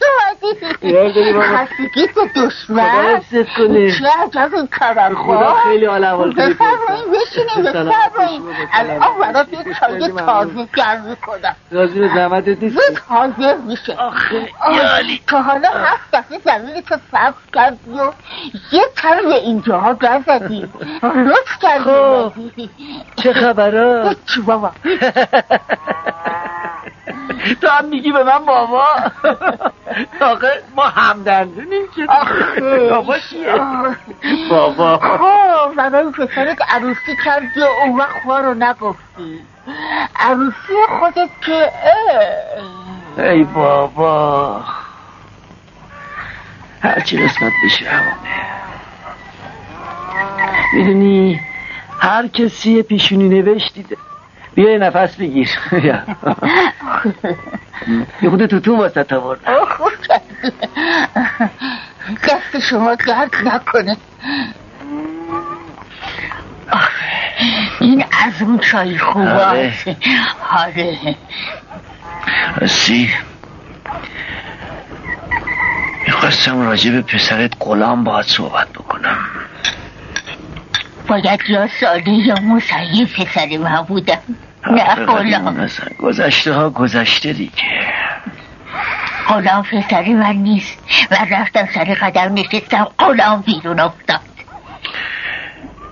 اومدی. خستگی تو
خدا
دشمن
کنه.
چه عجب این کبر
خدا خیلی حال
بفرمایید بشینید بفرمایید.
باشی بابا،
الان برات. یه چای. تازه گرم می‌کنم.
راضی به زحمتت نیست
زود حاضر میشه.
آخه یالی.
تا حالا هفت دفعه زمین تو سبز کردی و یه به اینجاها نزدی لطف کردی.
خب. چه خبرها
هیچی بابا
تو هم میگی به من بابا آخه ما همدندونیم که. بابا چیه. بابا
خب برای پسرت عروسی کردی و اون وقت ما رو نگفتی عروسی خودت که.
ای بابا هرچی قسمت بشه همونه می‌دونی هر کسی پیشونی نوشت دیده. بیا یه نفس بگیر. یه خود توتون واسه تا
خوب. کردی. دست شما درد نکنه. این از اون چای خوبه
آره.
آره.
راستی. می‌خواستم راجع به پسرت غلام باید صحبت بکنم.
باید یا ساده یا مسیح پسر من بودم نه غلام
گذشته ها گذشته دیگه
غلام پسری من نیست و رفتم سر قدم نشستم غلام بیرون افتاد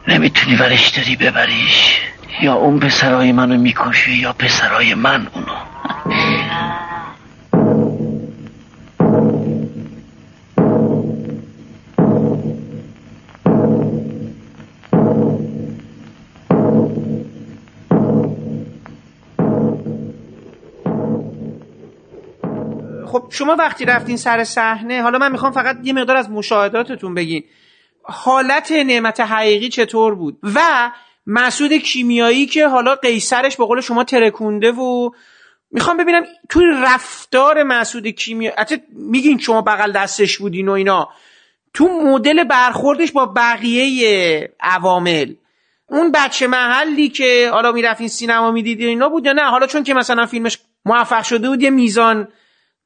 نمی‌تونی ورش داری ببریش یا اون پسرای منو می‌کشه یا پسرای من اونو
خب شما وقتی رفتین سر صحنه حالا من می‌خوام فقط یه مقدار از مشاهداتتون بگین. حالت نعمت حقیقی چطور بود؟ و مسعود کیمیایی که حالا قیصرش به قول شما ترکونده و می‌خوام ببینم توی رفتار مسعود کیمیایی حتی میگین شما بغل دستش بودین و اینا. تو مدل برخوردش با بقیه عوامل. اون بچه محلی که حالا می‌رفتین سینما می‌دیدی اینا بود یا نه؟ حالا چون که مثلا فیلمش موفق شده بود یه میزان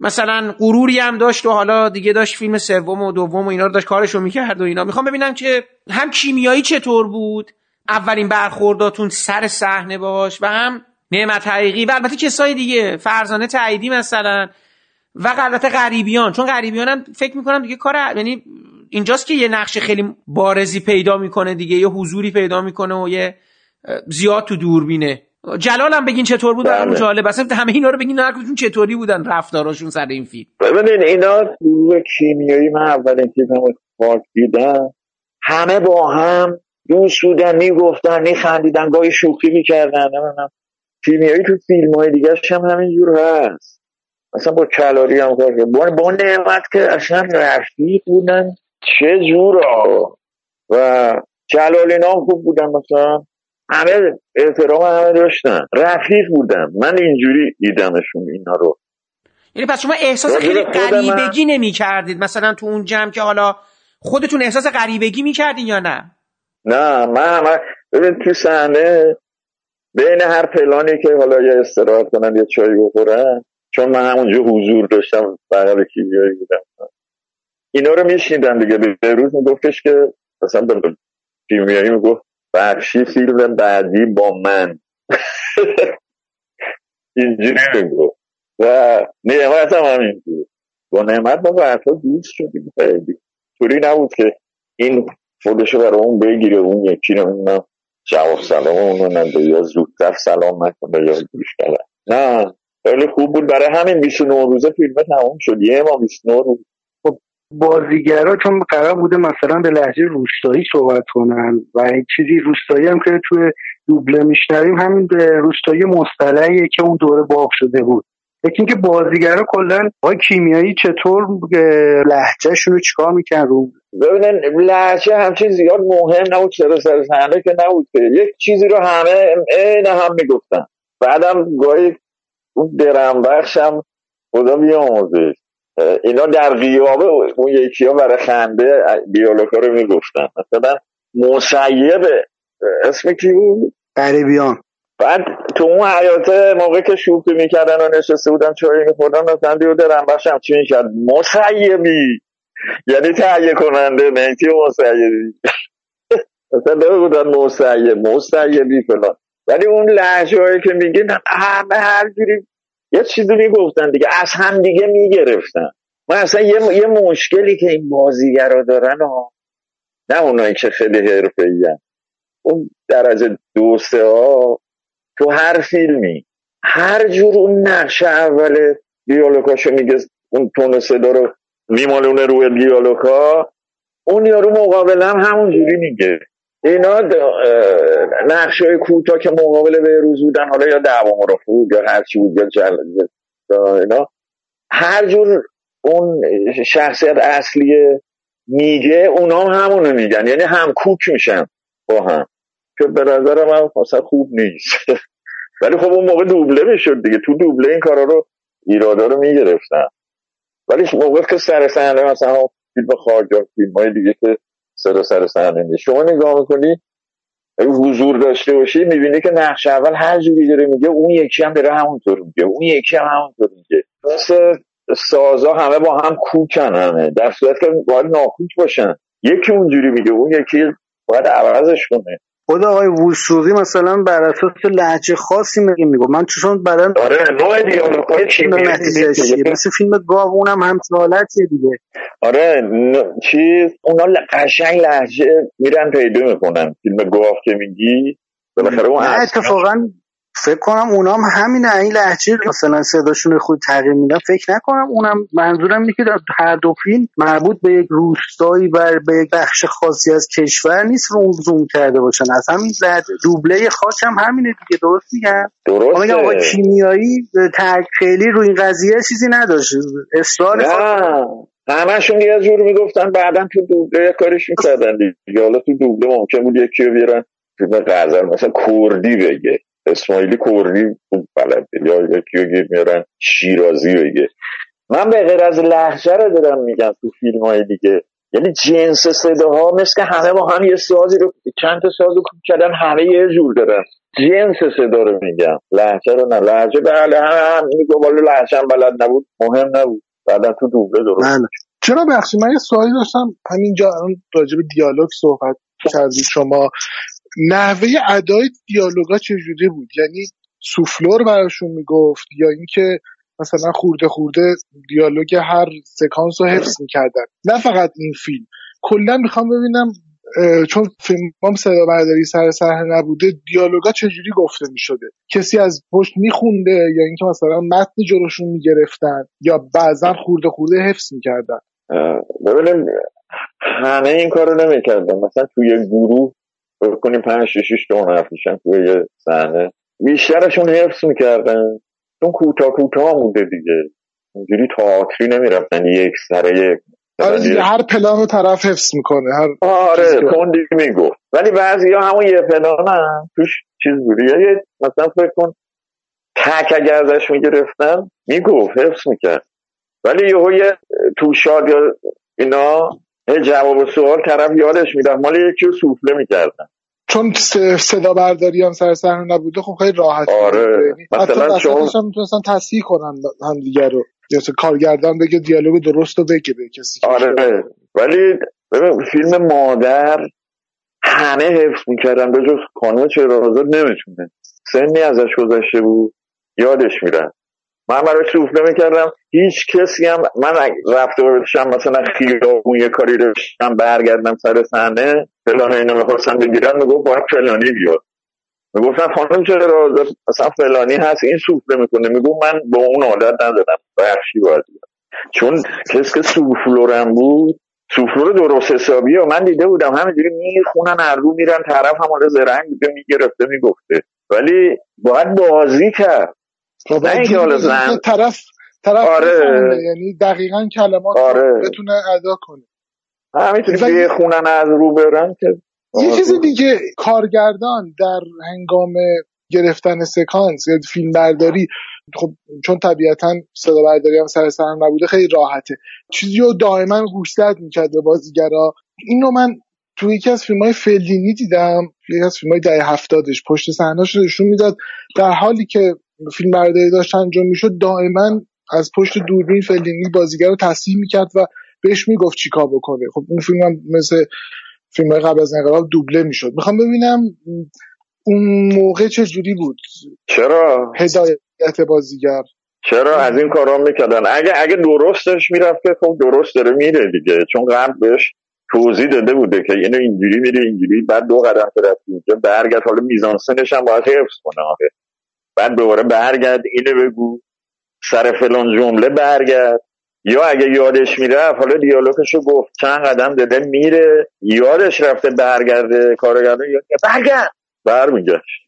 مثلا غروری هم داشت و حالا دیگه داشت فیلم سوم و دوم و اینا رو داشت کارشو می‌کرد و اینا. می‌خوام ببینم که هم کیمیایی چطور بود؟ اولین برخورداتون سر صحنه باش و هم نعمت حقیقی. و البته کسای دیگه فرزانه تعییدی مثلا و البته غریبیان. چون غریبیان هم فکر می‌کنم دیگه کار یعنی اینجاست که یه نقش خیلی بارزی پیدا می‌کنه دیگه یه حضوری پیدا می‌کنه و یه زیاد تو دوربینه. جلال هم بگین چطور بود برام
بله.
جالب اصلا همه اینا رو بگین هر چطوری بودن رفتاراشون سر این فیلم.
ببینین اینا گروه کیمیایی من اولین فیلم پاک دیدم همه با هم دوست بودن می‌گفتن میخندیدن گاهی شوخی می‌کردن. نمی‌دونم کیمیایی تو فیلم های دیگه هم همینجور هست. مثلا با کلاری هم کار. با, با نعمت که اصلا رفیق بودن چه جورا. و جلال اینا خوب بودن مثلا همه احترام همه داشتن. رفیق بودن من اینجوری دیدمشون اینا رو.
یعنی پس شما احساس خیلی غریبگی نمی کردید مثلا تو اون جمع که حالا خودتون احساس غریبگی می‌کردین یا نه؟
نه من من ببین تو صحنه بین هر پلانی که حالا یه استراحت کنن یه چای بخورن چون من همونجا حضور داشتم بغل کیمیایی بودم. اینا رو میشنیدم دیگه. به روز میگفتش که مثلا به کیمیایی می‌گفت بخشی فیلم بعدی با من. اینجوری می‌گفت و نعمت هم همینجور با نعمت ما بعدها دوست شدیم خیلی. طوری نبود که این خودشو برای اون بگیره اون یکی رو نمی‌دونم جواب سلام اونو نده یا زودتر سلام نکنه یا گوش نه. خیلی خوب بود. برای همین 29 روزه فیلم تموم شد. یه ما 29 روز.
بازیگرا چون قرار بوده مثلا به لحجه روستایی صحبت کنن و این چیزی روستایی هم که توی دوبله میشنویم همین روستایی مصطلحیه که اون دوره باب شده بود. یکی اینکه بازیگرا کلا آقای کیمیایی چطور لهجهشون رو چیکار می‌کنن رو
ببینن لحجه همچین زیاد مهم نبود چرا سر صحنه که نبود که. یک چیزی رو همه عین هم می‌گفتن. بعدم گاهی اون درم بخشم خدا بیاموزش اینا در غیابه اون یکی ها برای خنده دیالوگا رو می‌گفتن. مثلا مسیب اسم کی بود؟
غریبیان
بعد تو اون حیاته موقع که شوخی می‌کردن و نشسته بودن چای میخوردن مثلا دیو درم بخشم چی می‌کرد؟ مسیبی. یعنی تهیه کننده مهدی مسیبی. مثلا بودن مسیب مسیبی فلان. ولی اون لحجه هایی که میگه همه هر جوری یه چیزی می‌گفتن دیگه از هم دیگه می‌گرفتن. من اصلا یه, یه مشکلی که این بازیگرا دارن ها نه اونایی که خیلی حرفه اون درجه دو سه ها تو هر فیلمی هر جور اون نقش اول دیالوگاشو میگه اون تون صدا رو میمالونه روی دیالوگا اون یارو مقابل هم همون جوری میگه. اینا نقش های کوتاه که مقابل به روز بودن حالا یا دعوا مرافع یا هرچی بود یا جل... اینا. هر جور اون شخصیت اصلی میگه اونا هم همونو میگن. یعنی هم کوک میشن با هم. که به نظرم هم مثلا خوب نیست. ولی خب اون موقع دوبله می‌شد دیگه. تو دوبله این کارا رو ایرادا رو می‌گرفتن. ولی موقع که سر صحنه مثلا فیلم خارجی فیلم های دیگه که سر سر نیست شما نگاه می‌کنی حضور داشته باشی می‌بینی که نقش اول هر جوری داره میگه اون یکی هم داره همونطور میگه اون یکی هم همونطور میگه. مثل سازا همه با هم کوکن همه در صورت که باید ناکوک باشن. یکی اونجوری میگه اون یکی باید عوضش کنه.
خود آقای وسوقی مثلا بر اساس لهجه خاصی میگه میگه. من چون بعدن
آره نوع دیالوگای
چی مثل فیلم گاو اونم هم حالتیه دیگه.
آره ن... چیز اونا قشنگ لهجه میرن پیدا می‌کنن. فیلم گاو که میگی بالاخره اون
اتفاقا فکر کنم اونام همینه این لحجه مثلا صداشون خود تغییر میدن. فکر نکنم اونم منظورم اینه که در هر دو فیلم مربوط به یک روستایی و به یک بخش خاصی از کشور نیست رو زوم کرده باشن. از همین دوبله خاص هم همینه دیگه. درست میگم؟
درسته.
آقا کیمیایی خیلی روی این قضیه چیزی نداشت. اصرار
همشون یه جور می‌گفتن بعدا تو دوبله کارش می‌کردن دیگه. حالا تو دوبله ممکن بود یکی رو بیارن فیلم غزل مثلا کردی بگه. اسماعیلی کردی خوب بلده یا یکی رو میارن شیرازی بگه من به غیر از لحجه رو دارم میگم تو فیلم های دیگه. یعنی جنس صداها مثل که همه با هم یه سازی رو چند تا ساز رو کردن همه یه جور دارن. جنس صدا رو میگم. لحجه رو نه. لحجه بله همه هم. میگو بالا لحجه هم بلد نبود. مهم نبود. بعدا تو دوبله درست
بله. چرا بخشی من یه سوالی داشتم. همینجا راجع به دیالوگ صحبت کردید شما نحوه ادای دیالوگا چجوری بود؟ یعنی سوفلور براشون می‌گفت یا اینکه مثلا خورده خورده دیالوگ هر سکانس رو حفظ می‌کردن. نه فقط این فیلم. کلا می‌خوام ببینم چون فیلم هم صدا برداری سر صحنه نبوده دیالوگا چجوری گفته می‌شده؟ کسی از پشت میخونده یا اینکه مثلا متن جلوشون می‌گرفتن یا بعضا خورده خورده حفظ می‌کردن؟
ببینیم همه این کارو نمی‌کردن. مثلا توی گروه کنیم پنج شش شش تا هنر میشن توی یه صحنه. بیشترشون حفظ می‌کردن. چون کوتاه کوتاه بوده دیگه. اینجوری تئاتری نمی‌رفتن یک سر یک.
آره هر پلان رو طرف حفظ می‌کنه هر
آره کندی می‌گفت. ولی بعضی ها همون یه پلان هم توش چیز بودی. یه مثلا فکر کن تک اگر ازش می‌گرفتن می‌گفت حفظ می‌کرد. ولی یهو یه تو شاد یا اینا یه جواب و سوال طرف یادش می‌رفت. مال یکی رو سوفله می‌کردن.
چون صدا برداری هم سر صحنه نبوده خب خیلی راحت
آره.
یعنی
مثلا شما-
هم می‌تونستن تصحیح کنن هم دیگه رو. یا مثلا کارگردان بگه دیالوگ درست رو بگه به کسی
آره. ولی ببین فیلم مادر همه حفظ می‌کردن به جز خانم چرازاد نمی‌تونه. سنی ازش گذشته بود یادش میره من برای سوفله می‌کردم. هیچ کسی هم من رفته باشم مثلا خیابون یه کاری داشتم برگردم سر صحنه فلان اینو می‌خواستم بگیرم می‌گفت باید فلانی بیاد. می‌گفتم خانم چرا؟ مثلا فلانی هست این سوفله می‌کنه. می‌گفت من با اون عادت ندارم بخشی باید بیاد. چون کسی که سوفلورم بود سوفلور درست حسابی و من دیده بودم همینجوری می‌خونن هر رو میرن طرف هم حالا زرنگ بوده می‌گرفته می‌گفته. ولی باید بازی کرد.
خب
اینکه حالا زن-
طرف طرف
آره.
یعنی دقیقا کلمات رو
آره.
بتونه ادا کنه.
همینطوری
ولی-
بخونن از رو برن که
یه چیز دیگه. کارگردان در هنگام گرفتن سکانس یا فیلم برداری خب چون طبیعتا صدا برداری هم سر سر نبوده خیلی راحته. چیزی رو دائما گوشزد می‌کرد به بازیگرا. اینو من تو یکی از فیلم های فلینی دیدم یکی از فیلم های دهه هفتادش. پشت صحنه‌اش نشون می‌داد. در حالی که فیلم برداری داشت انجام می‌شد دائما از پشت دوربین فلینی بازیگر رو تصحیح می‌کرد و بهش می‌گفت چیکار بکنه. خب اون فیلم هم مثل فیلم های قبل از انقلاب دوبله می‌شد. می‌خوام ببینم اون موقع چه جوری بود؟
چرا؟
هدایت بازیگر.
چرا؟ از این کارا می‌کردن. اگه اگه درستش می‌رفته خب درست داره میره دیگه. چون قبل بهش توضیح داده بوده که اینو اینجوری میره اینجوری بعد دو قدم طرف اینجا برگرد. حالا میزانسنش هم باید حفظ کنه. آخه بعد دوباره برگرد اینو بگو. سر فلان جمله برگرد. یا اگه یادش می‌رفت حالا دیالوگشو گفت. چند قدم داده میره. یادش رفته برگرده کارگردان. یا برگرد. برمیگشت.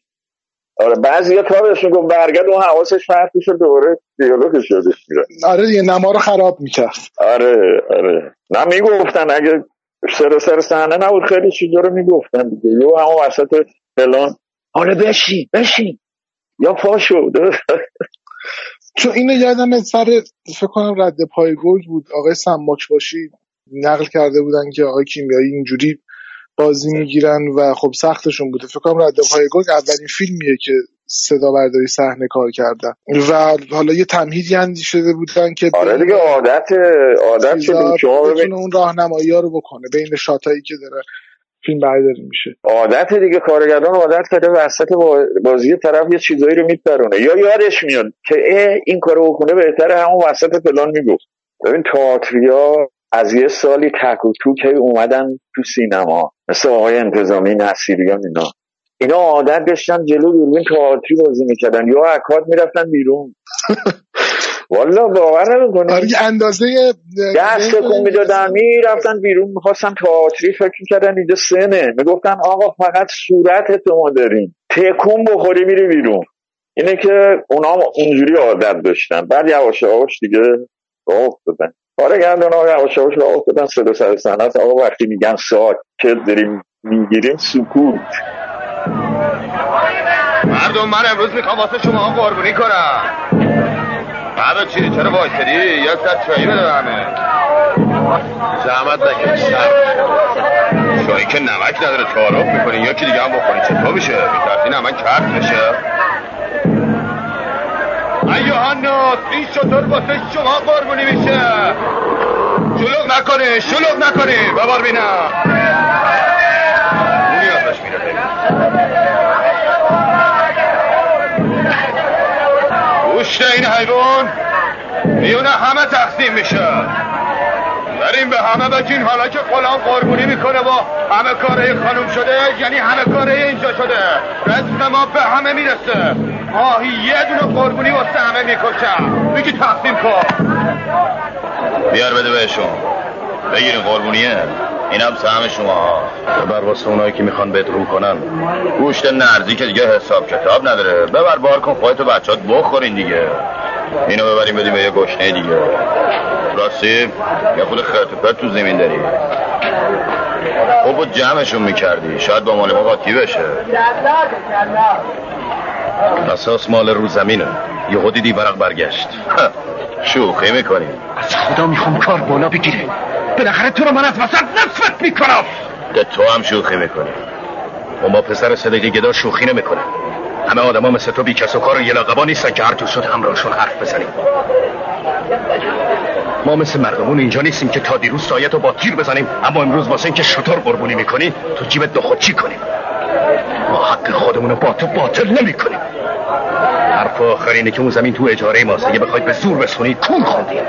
آره بعضی بهشون گفت برگرد. اون حواسش پرت میشه دوباره دیالوگش یادش میره
آره دیگه نما رو خراب می‌کرد.
آره آره. نه می‌گفتن. اگه سر سر صحنه نبود خیلی چیزا رو می‌گفتن دیگه. یا همون وسط فلان. حالا بشین بشین. یا پاشو
چون اینو یادم سر فکر کنم رد پای گل بود. آقای سماک باشی نقل کرده بودن که آقای کیمیایی اینجوری بازی می‌گیرن و خب سختشون بوده. فکر کنم رد پای گل اولین فیلمیه که صدا برداری صحنه کار کردن. و حالا یه تمهیدی اندی شده بودن که
آره دیگه عادت عادت شده
اون راهنمایی ها رو بکنه بین شاتایی که داره. فیلم برداری میشه.
عادت دیگه کارگردان عادت کرده وسط با- بازی طرف یه چیزایی رو میپرونه یا یادش میاد که اه این کارو بکنه بهتره همون وسط فلان می‌گفت. ببین تئاتریا از یه سالی تک و توک هی اومدن تو سینما مثل آقای انتظامی نصیریان اینا. اینا عادت داشتن جلو دوربین تئاتری بازی می‌کردن. یا اکاد می‌رفتن بیرون. والا باور نمی‌کنی.
آره یه اندازه
دست کن می‌دادن می‌رفتن بیرون می‌خواستن تئاتری فکر می‌کردن اینجا سنه. می‌گفتن آقا فقط صورت تو ما داریم. تکون بخوری میری بیرون. اینه که اونا هم اونجوری عادت داشتن. بعد یواش یواش دیگه راه افتادن. کارگردان ها یواش یواش راه افتادن. صدا سر صنعت آقا وقتی میگن ساعت که داریم می‌گیریم سکوت.
مردم من امروز می‌خوام واسه شما قربونی کنم. بعد چی؟ چرا وایسادی یه سر چایی بده همه. زحمت نکش. شایی که نمک نداره تعارف می‌کنی. یکی دیگه هم بخوری؟ چطور میشه؟ میترسی نمک کرد بشه ایوهانات این شطور واسه شما قربونی میشه. شلوغ نکنه شلوغ نکنه ببار بینم اونی ازش میره گوشت این حیوان. میونه همه تقسیم میشه. بریم به همه بگین حالا که غلام قربونی می‌کنه و همه کاره خانم شده یعنی همه کاره اینجا شده. رزق ما به همه می‌رسه. ماهی یه دونه قربونی واسه همه می‌کشم. میگی تقسیم کن. بیار بده بهشون. بگیرین قربونیه. این هم سهم شما. ببر واسه اونایی که می‌خوان بهت رو کنن. گوشت نرزی که دیگه حساب کتاب نداره. ببر بار کن خودت و بچات بخورین دیگه. اینو ببریم بدیم به یه گشنه دیگه. راستی یه خود خرت تو زمین داری. خب جمعشون می‌کردی. شاید با مال ما قاطی بشه. اساس مال رو زمینه. یه خودی دی برق برگشت. شوخی می‌کنی.
از خدا می‌خوام کار بالا بگیره. بالاخره تو رو من از وسط نصفت می‌کنم.
ده تو هم شوخی می‌کنی. و ما پسر صدقی گدا شوخی نمی‌کنه همه آدما مثل تو بی کس و کار و یلاقبا نیستن که هر تو شد همراهشون حرف بزنیم. ما مثل مردمون اینجا نیستیم که تا دیروز سایت رو با تیر بزنیم. اما امروز واسه اینکه شطور قربونی می‌کنی تو جیبت دو خود چی کنیم؟ ما حق خودمون رو با تو باطل نمی کنیم حرف آخر اینه که اون زمین تو اجاره ماست. اگه بخواید به زور بسونی کون خوندیم.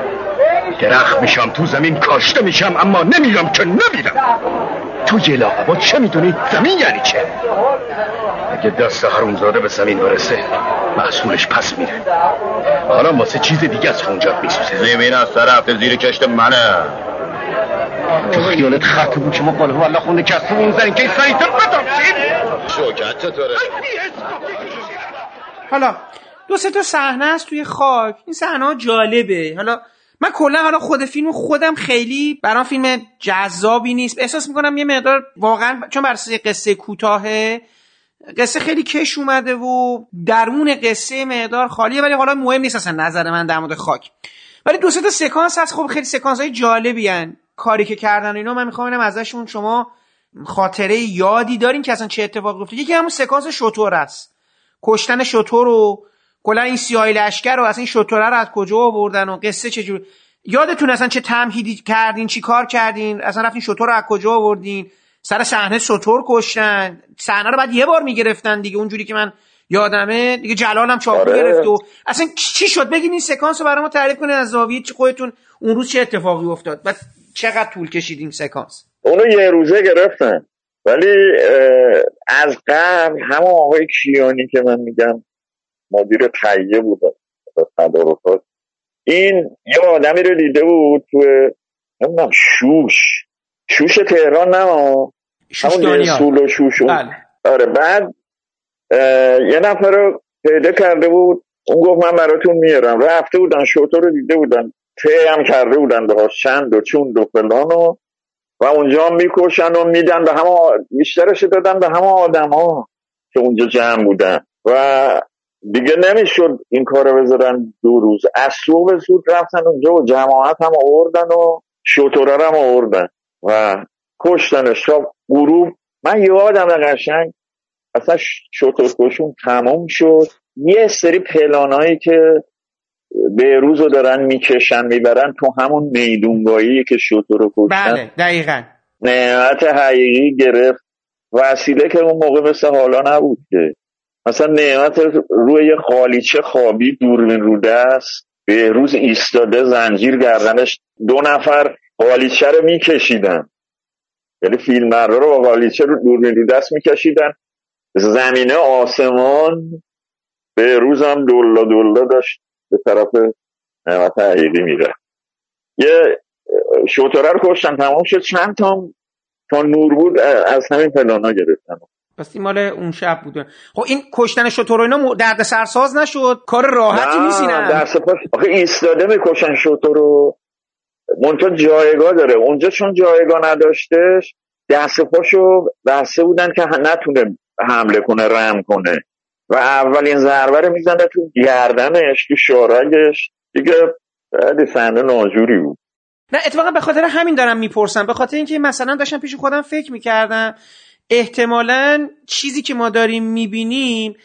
درخت میشم تو زمین کاشته میشم اما نمیرم که نمیرم. تو یه با چه می‌دونی؟ زمین یعنی چه؟ اگه دست زاده به زمین برسه محصولش پس میره. حالا واسه چیز دیگه از خونجات میسوزه. زمین از سر هفته زیر کشت منه. تو خیالت خط بود که ما قاله والله خونه کسمون زنیم که این سریعت بدارسید شوکت چطوره؟
حالا دو سه تا صحنه است توی خاک. این صحنه جالبه. حالا من کلا حالا خود فیلم خودم خیلی برام فیلم جذابی نیست. احساس می‌کنم یه مقدار واقعا چون بر قصه کوتاهه قصه خیلی کش اومده و درمون قصه مقدار خالیه ولی حالا مهم نیست اصلا نظر من در مورد خاک. ولی دو تا سکانس هست. خب خیلی سکانس های جالبی هن. کاری که کردن اینا من می‌خوام ازشون شما خاطره یادی دارین که اصلا چه اتفاقی افتاد یکی همون سکانس شطور است. کشتن شطور رو کلا این سیاه لشکر رو اصلا این شطوره رو از کجا آوردن و قصه چجور یادتون اصلا چه تمهیدی کردین چی کار کردین؟ اصلا رفتین شطور رو از کجا آوردین؟ سر صحنه شطور کشتن. صحنه رو بعد یه بار می‌گرفتن دیگه. اونجوری که من یادمه دیگه جلال هم چاقو آره. گرفت و اصلا چی شد؟ بگین این سکانس رو برای ما تعریف کنین از زاویه خودتون اون روز چه اتفاقی افتاد؟ و چقدر طول کشید این سکانس؟
اونو یه روزه گرفتن. ولی از قبل همه آقای کیانی که من میگم مدیر تهیه بود تدارکات این یه آدمی رو دیده بود تو نمی‌دونم شوش. شوش تهران نه؟ همون سول و شوش بله. آره بعد یه نفر رو پیدا کرده بود. اون گفت من براتون میارم. رفته بودن شوتو رو دیده بودن. ته هم کرده بودن به چند و چون و فلان و و اونجا می‌کشن و میدن به همه بیشترش دادن به همه آدم ها که اونجا جمع بودن. و دیگه نمی‌شد این کارو بذارن دو روز. از صبح زود رفتن اونجا و جماعت هم آوردن و شطوره هم آوردن و کشتنش تا غروب من یادم قشنگ اصلا شطور کشون تمام شد. یه سری پلانایی که به روز رو دارن می‌کشن می‌برن تو همون میدونگاهی که شطور رو کشتن.
بله دقیقا.
نعمت حقیقی گرفت. وسیله که اون موقع مثل حالا نبود که. مثلا نعمت روی خالیچه خوابی دوربین رو دست به روز ایستاده زنجیر گردنش دو نفر خالیچه رو میکشیدن. یعنی فیلم رو با خالیچه رو دوربین رو دست میکشیدن. زمینه آسمان به روز هم دولا دولا داشت به طرف نعمت حقیقی میره. یه شوتره رو کشتن تمام شد. چند تا تا نور بود از همین پلانا گرفتن.
پس این مال اون شب بوده. خب این کشتن شطور اینا درد سرساز نشد؟ کار راحتی نیست
اینا دست پاش آخه ایستاده می‌کشن شطور رو منتها جایگاه داره. اونجا چون جایگاه نداشتش دست پاشو بسته بودن که نتونه حمله کنه رم کنه. و اولین ضربه رو می‌زنه تو گردنش تو شارگش دیگه خیلی صحنه ناجوری بود.
نه اتفاقا به خاطر همین دارم می‌پرسم. به خاطر اینکه مثلا داشتم پیش خودم فکر می‌کردم احتمالا چیزی که ما داریم می‌بینیم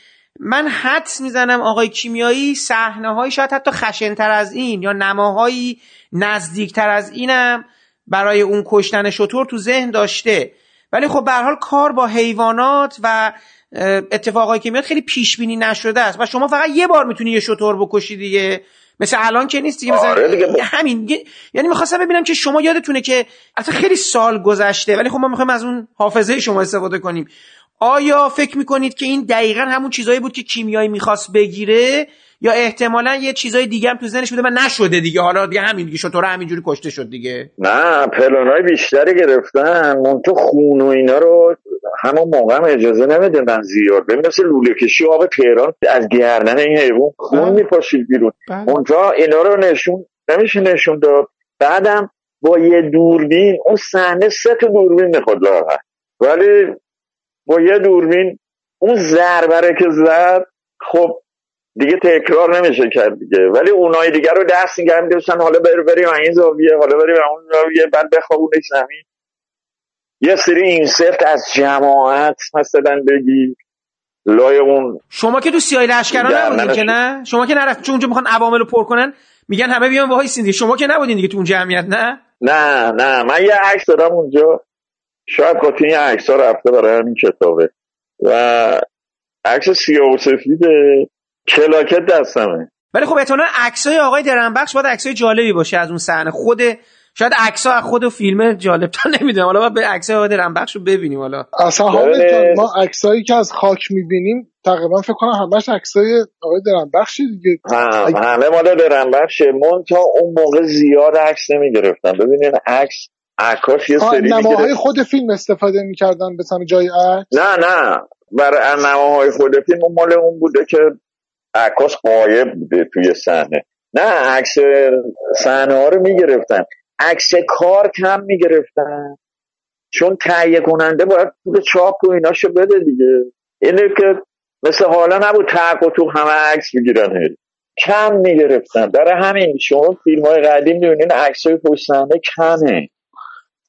من حدس می‌زنم آقای کیمیایی صحنه های شاید حتی خشنتر از این یا نماهایی نزدیکتر از اینم برای اون کشتن شطور تو ذهن داشته. ولی خب به حال کار با حیوانات و اتفاقایی که میاد خیلی پیش بینی نشده است. و شما فقط یه بار می‌تونی یه شطور بکشی دیگه. مثل الان که نیست دیگه. مثلا
آره دیگه.
همین. یعنی می‌خواستم ببینم که شما یادتونه که اصلا خیلی سال گذشته ولی خب ما می‌خوایم از اون حافظه شما استفاده کنیم. آیا فکر می‌کنید که این دقیقا همون چیزایی بود که کیمیایی می‌خواست بگیره؟ یا احتمالا یه چیزای دیگه هم تو ذهنش بوده و نشده دیگه. حالا دیگه همین دیگه. شطور همینجوری کشته شد دیگه.
نه پلانای بیشتری گرفتن. من تو خون و اینا رو همون موقع هم اجازه نمی‌دادن زیاد ببین مثل لوله کشی آب تهران از گردن این حیوان خون
بله.
میپاشید بیرون.
بله.
اونجا اینا رو نشون نمیشه نشون داد. بعدم با یه دوربین اون صحنه سه تا دوربین می‌خواد راحت ولی با یه دوربین اون ضربره که زد خب دیگه تکرار نمیشه کرد دیگه. ولی اونای دیگه رو دست نگه می‌داشتن حالا بر بریم این زاویه حالا بریم اون زاویه بعد بخوابونش زمین. یه سری insert از جماعت مثلا بگی. لای اون
شما که تو سیاه لشکرا
در
نبودین که. نه؟ شما که نرفت چون اونجا می‌خوان عوامل رو پر کنن میگن همه بیان وایسین دیگه شما که نبودین دیگه تو اون جمعیت نه؟
نه نه. من یه عکس دارم اونجا. شاید قاطی این عکس ها رفته برای همین کتابه. و عکس سیاه و سفیده. کلاکت دستمه.
ولی خب احتمالاً عکسای آقای درنبخش باید عکسای جالبی باشه از اون صحنه. خود شاید عکس‌ها از خود فیلم جالب تا نمی‌دونم. حالا به عکسای آقای درنبخش رو ببینیم حالا.
اصلا
بله.
حامد ما عکسایی که از خاک می‌بینیم تقریبا فکر کنم همش عکسای آقای درنبخشی دیگه.
هم
اگه-
همه مال درن بخشه من تا اون موقع زیاد عکس نمی گرفتم ببینین عکس عکاس یه سری
نماهای خود فیلم استفاده می‌کردن به سمت جای عکس؟
نه نه. برای نماهای خود فیلم مال اون بوده که عکاس قایب بوده توی صحنه. نه عکس صحنه ها رو می‌گرفتن. عکس کار کم می‌گرفتن چون تهیه کننده باید پول چاپ و ایناشو بده دیگه اینه که مثل حالا نبود تق و تو همه عکس بگیرن هی. کم می‌گرفتن برای همین شما فیلم های قدیم می‌بینین عکس های پشت صحنه کمه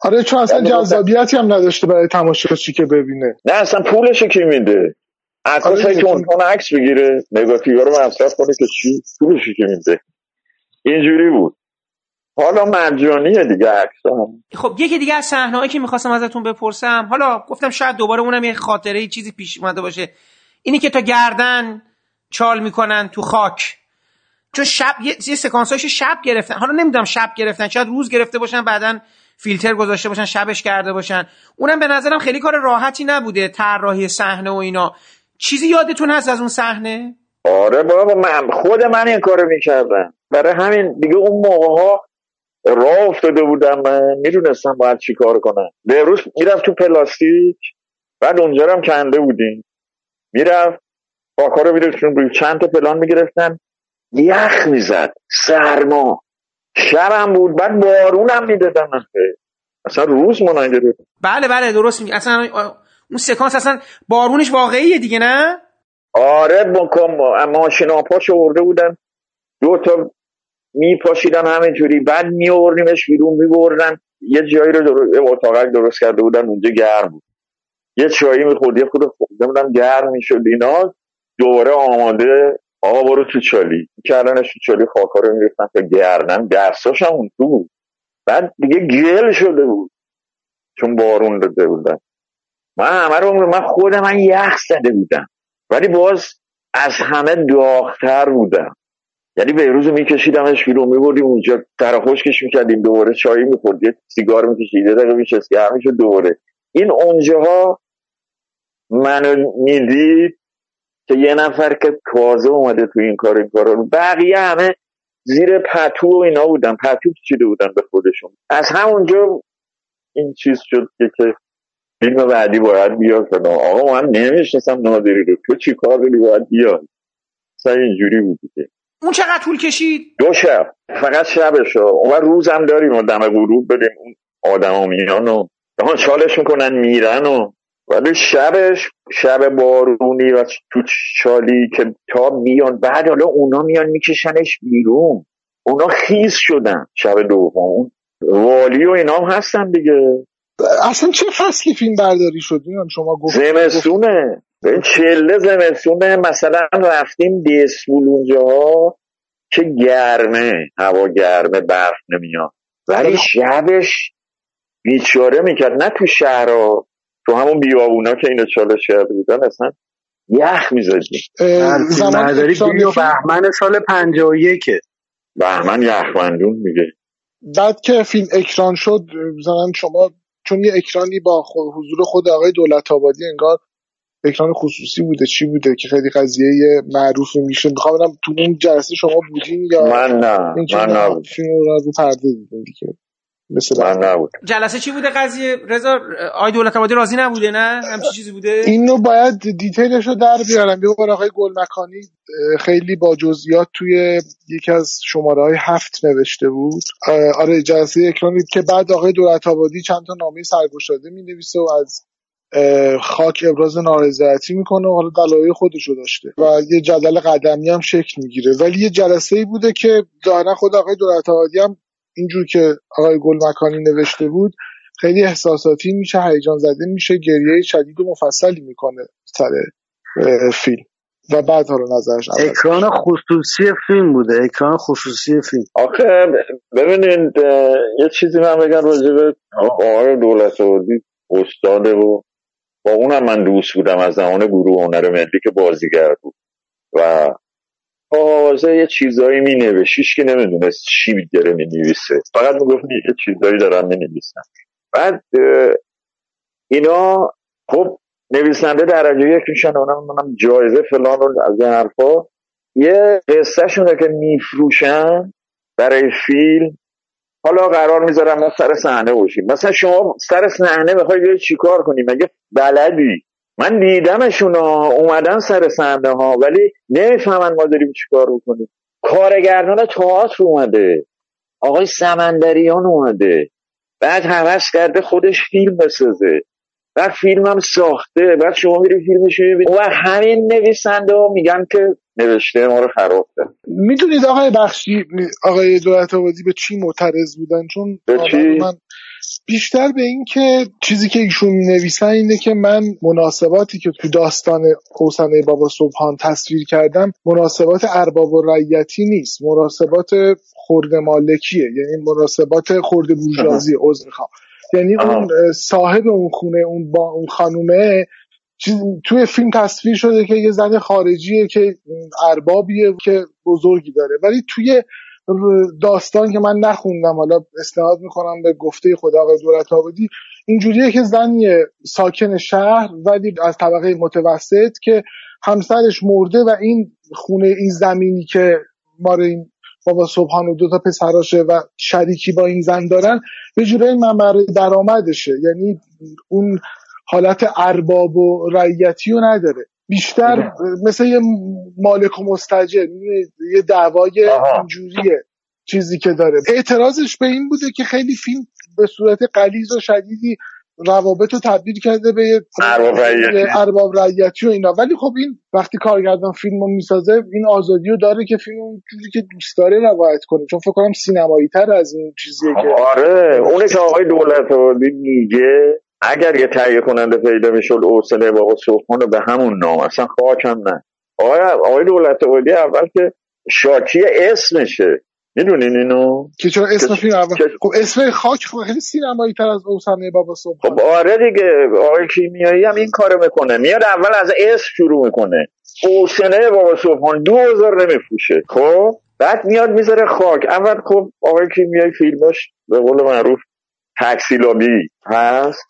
آره چون اصلا. جذابیتی هم نداشته برای تماشاچی که ببینه
نه اصلا پولشو کی میده عکاس
آره.
تون عکس بگیره نگاتیو رو مصرف کنه که چی پولشو کی میده اینجوری بود حالا مجانیه دیگه عکس هم
خب یکی دیگه از صحنه‌هایی که می‌خواستم ازتون بپرسم حالا گفتم شاید دوباره اونم یه خاطره یه چیزی پیش اومده باشه. اینی که تا گردن چال می‌کنن تو خاک. چون شب یه, یه سکانساشو شب گرفتن. حالا نمی‌دونم شب گرفتن شاید روز گرفته باشن بعدا فیلتر گذاشته باشن شبش کرده باشن. اونم به نظرم خیلی کار راحتی نبوده طراحی صحنه و اینا. چیزی یادتون هست از اون صحنه؟
آره بابا من خود من این کارو می‌کردم. برای همین دیگه اون موقع ها راه افتاده بودم من می‌دونستم باید چی کار کنم. به روز می‌رفت تو پلاستیک بعد اونجا هم کنده بودیم. می‌رفت پاکا رو میرفتون روی چند تا پلان می‌گرفتن. یخ می‌زد سرما. شبم بود بعد بارون هم می‌دادن اصلا. روز ما نگرفت
بله بله درست میگی. اصلا اون سکانس اصلا بارونش واقعیه دیگه نه؟
آره بکن ماشین آپاش ورده بودن. دو تا میپاشیدن همینجوری. بعد میوردیمش بیرون میبردن. یه جایی رو در... اتاقک درست کرده بودن اونجا گرم بود. یه چایی می‌خورد یه خود خورده بودن گرم می‌شد. اینا دوباره آماده آقا برو تو چالی. کردنش تو چالی خاکا رو میریختن تا گردن. دستاش هم اون تو بود. بعد دیگه گل شده بود. چون بارون داده بودن. من همه رو من خود من یخ زده بودم. ولی باز از همه داغتر بودم. یعنی به روز میکشیدمش بیرون میبردیم اونجا تر خشکش می‌کردیم دوباره چایی می‌خورد یه سیگار می‌کشید یه دقیقه میشست گرم می‌شد دوباره. این اونجاها منو می‌دید که یه نفر که تازه اومده تو این کار این کار رو بقیه همه زیر پتو و اینا بودن. پتو کشیده بودن به خودشون. از همونجا این چیز شد که که فیلم بعدی باید بیاد. کنم آقا من نمی‌شناسم نادری رو. تو چی کار داری؟ باید بیاد. سعی اینجوری بود دیگه
اون چقدر طول کشید؟
دو شب. فقط شبش اون روزم داریم و دم غروب بریم اون آدم میان و چالش می‌کنن میرن و ولی شبش شب بارونی و تو چالی که تا بیان بعد حالا اونا میان میکشنش بیرون. اونا خیز شدن شب دوم. والی و اینام هستن دیگه.
اصلا چه فصلی فیلم برداری شد؟ شما گفت
زمستونه. چله زمستونه مثلا رفتیم دیسپول اونجا که گرمه هوا گرمه برف نمیاد. ولی شبش بیچاره می‌کرد. نه تو شهرها تو همون بیابونا که اینو چالش کرده بودن اصلا یخ می‌زدیم.
اکران
بیو بهمن سال 51
بهمن یخمندون میگه.
بعد که فیلم اکران شد مثلا شما چون یه اکرانی با خو- حضور خود آقای دولت آبادی انگار اکران خصوصی بوده چی بوده که خیلی قضیه معروفی میشه. می‌خوام ببینم تو اون جلسه شما بودین یا
من نه من
نه،
نبود
فیلم رو رو پرده دیدین دیگه. مثل
من نبود
جلسه چی بوده قضیه؟ رضا آی دولت آبادی راضی نبوده نه؟ همچین چیزی بوده؟
اینو باید دیتیلش رو در بیارم. یه بار آقای گلمکانی خیلی با جزئیات توی یکی از شماره های هفت نوشته بود. آره جلسه اکرانی که بعد آقای دولت آبادی چند تا نامه سرگشاده می نویسه و از خاک ابراز نارضایتی می‌کنه و حالا دلایل خودش رو داشته. و یه جدل قدمی هم شکل می‌گیره. ولی یه جلسه ای بوده که ظاهرا خود آقای دولت آبادی هم اینجور که آقای گلمکانی نوشته بود خیلی احساساتی میشه هیجان زده میشه گریه شدید و مفصلی می‌کنه سر فیلم. و بعد حالا نظرش عوض
اکران خصوصی فیلم بوده. اکران خصوصی فیلم.
آخه ببینید یه چیزی من بگم راجع به آقای دولت آبادی استاده و با اونم من دوست بودم از زمان گروه هنر ملی که بازیگر بود. و تازه یه چیزایی می نوشیش که نمی‌دونست چی داره می نویسه فقط می‌گفت یه چیزایی دارم می نویسن بعد اینا خب نویسنده درجه یک میشن اونم منم جایزه فلان رو از این حرفا. یه قصه شونه که میفروشن برای فیلم حالا قرار می‌ذارم ما سر صحنه باشیم. مثلا شما سر صحنه می‌خوای چیکار کنی؟ مگه بلدی؟ من دیدمشون اومدن سر صحنه ها ولی نمی‌فهمن ما داریم چیکار بکنیم کارگردان تئاتر اومده. آقای سمندریان اومده. بعد هوس کرده خودش فیلم بسازه. بعد فیلم هم ساخته. بعد شما میری فیلمش می‌بینی. و همین نویسنده ها میگن که نوشته ما رو خراب کرد
می‌دونید آقای بخشی آقای دولت آبادی به چی معترض بودن چون
به چی؟
من بیشتر به این که چیزی که ایشون نویسن اینه که من مناسباتی که تو داستان حسنه بابا صبحان تصویر کردم مناسبات ارباب و رعیتی نیست مناسبات خورده مالکیه یعنی مناسبات خورده بورژوازی عذر می‌خوام یعنی
آها.
اون صاحب اون خونه اون با اون خانومه توی فیلم تصویر شده که یه زن خارجیه که اربابیه که بزرگی داره. ولی توی داستان که من نخوندم حالا استناد می‌کنم به گفته خدا آقای دولت آبادی اینجوریه که زنی ساکن شهر ولی از طبقه متوسط که همسرش مرده و این خونه این زمینی که ما این بابا صبحان و دو تا پسراشه و شریکی با این زن دارن به جورای منبع درآمدشه. یعنی اون حالت ارباب و رعیتی رو نداره. بیشتر مثل یه مالک و مستجر یه دعوای. اینجوریه چیزی که داره. اعتراضش به این بوده که خیلی فیلم به صورت قلیز و شدیدی روابط رو تبدیل کرده به
ارباب رعیتی.
و اینا. ولی خب این وقتی کارگردان فیلم رو می‌سازه این آزادی رو داره که فیلم اون جوری که دوست داره روایت کنه. چون فکر کنم سینمایی تر از این چیزیه که
آره. اونه که آقای دولت آبادی میگه اگر یه تهیه کننده پیدا می‌شد اوسنه بابا صبحان به همون نام اصلا خاکم نه. آقای آقای دولت آبادی اول که شاکی اسمشه. می‌دونین اینو؟
که چرا اسم فیلم اول؟ خب اسم خاک خب خیلی سینمایی تر از اوسنه بابا صبح.
خب آره دیگه آقای کیمیایی هم این کارو می‌کنه. میاد اول از اسم شروع می‌کنه. اوسنه بابا صبحان دو هزار نمیفروشه. خب؟ بعد میاد می‌ذاره خاک. اول خب آقای کیمیایی فیلماش به قول معروف تکسیلابی هست.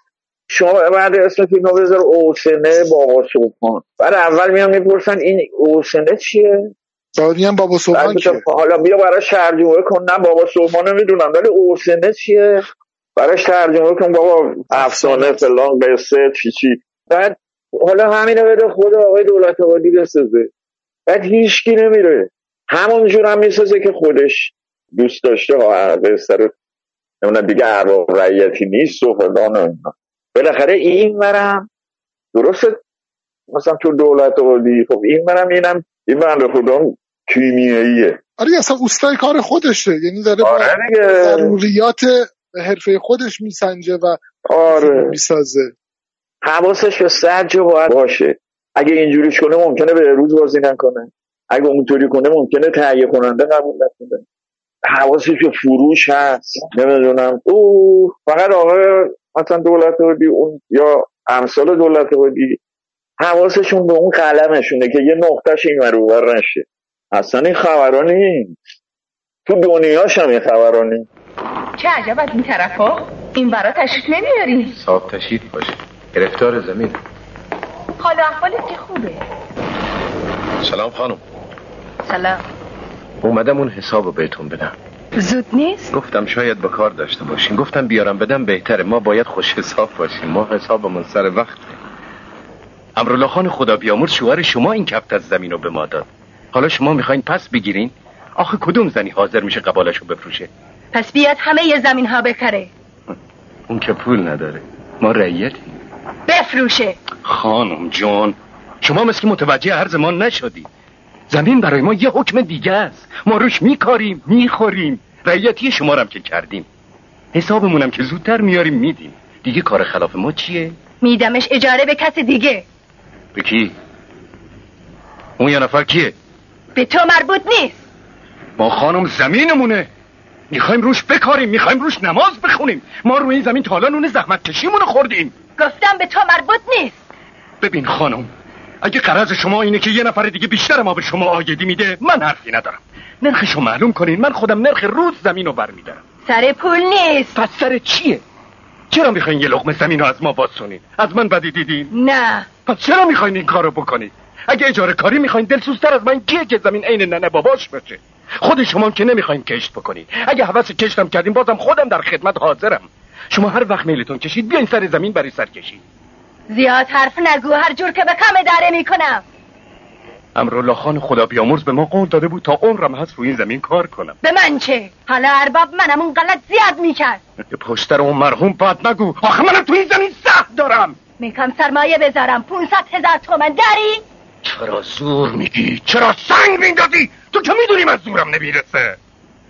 شما بعد اسم فیلم رو بذار اوسنه بابا صبحان بعد اول میان می‌پرسن این اوسنه چیه؟
بعدی هم بابا
بعد
کیه؟
میگم حالا بیا براش ترجمه کن نه بابا صبحانه می‌دونم ولی اوسنه چیه؟ براش ترجمه کن بابا افسانه فلان قصه چی چی. بعد حالا همینو بده خود آقای دولت آبادی بسازه. بعد هیچکی نمیره. همونجور هم می‌سازه که خودش دوست داشته ها قصه رو. نمی‌دونم دیگه ارباب رعیتی نیست و فلان و اینا. بالاخره این برم درسته؟ مثلا تو دولت آبادی خب این برم اینم این بنده خدا کیمیاییه.
آره اصلا اوستای کار خودشه. یعنی داره
آره
ضروریات حرفه خودش میسنجه و
آره.
می‌سازه.
حواسش به سرج باید باشه. اگه اینجوریش کنه ممکنه به روز بازی نکنه. اگه اونطوری کنه ممکنه تهیه کننده قبول نکنه. حواسش به فروش هست. نمی‌دونم. او فقط آقای مثلا دولت بودی اون یا امثال دولت بودی حواسشون به اون قلمشونه که یه نقطهش این ور نشه. اصلا این خبرانی نیست. تو دنیاش هم این خبرانی
چه عجب از این طرف ها؟ این برا تشریف نمیاری؟
صاحب تشریف باشه. گرفتار زمین.
حال احوالت که خوبه.
سلام خانم.
سلام.
اومدم اون حسابو بهتون بدم.
زود نیست؟
گفتم شاید به کار داشته باشین. گفتم بیارم بدم بهتره. ما باید خوش حساب باشیم. ما حسابمون سر وقت. امرالله خان خدا بیامرز شوهر شما این کفت از زمین رو به ما داد. حالا شما می‌خواین پس بگیرین؟ آخه کدوم زنی حاضر میشه قبالش رو بفروشه؟
پس بیاد همه یه زمین ها بکره
اون که پول نداره. ما رعیتیم
بفروشه.
خانم جان شما مثل متوجه هر زمان نشدی. زمین برای ما یه حکم دیگه است. ما روش میکاریم می‌خوریم. رعیتی شما رم که کردیم. حسابمونم که زودتر میاریم میدیم. دیگه کار خلاف ما چیه؟
میدمش اجاره به کس دیگه.
به کی؟ اون یه نفر کیه؟
به تو مربوط نیست.
ما خانم زمینمونه. می‌خوایم روش بکاریم می‌خوایم روش نماز بخونیم. ما روی این زمین تالا نون زحمت کشیمونو خوردیم.
گفتم به تو مربوط نیست.
ببین خانم اگه قرض شما اینه که یه نفر دیگه بیشتر ما به شما آیدی میده من حرفی ندارم. نرخشو معلوم کنین من خودم نرخ روز زمین رو برمیدارم.
سر پول نیست.
پس سر چیه؟ چرا می‌خواین یه لقمه زمین رو از ما بازسونین از من بدی دیدین؟
نه.
پس چرا می‌خواین این کارو بکنید اگه اجاره کاری می‌خواین دلسوزتر از من کیه که زمین عین ننه باباش بشه خود شما که نمی‌خواین کشت بکنید اگه حوث کشتم کردیم بازم خودم در خدمت حاضرم. شما هر وقت میلتون کشید بیاین سر زمین برای سر کشید
زیاد حرف نگو هر جور که به کم داره می‌کنم.
امرالله خان خدا بیامرز به ما قول داده بود تا عمرم هست روی این زمین کار کنم.
به من چه؟ حالا ارباب منم اون غلط زیاد می‌کرد.
پشتر اون مرحوم بد نگو. آخه منم تو این زمین سخت دارم.
میکم سرمایه بذارم. 500 هزار تومن داری؟
چرا زور میگی؟ چرا سنگ میندازی؟ تو که می‌دونی من زورم نمی‌رسه؟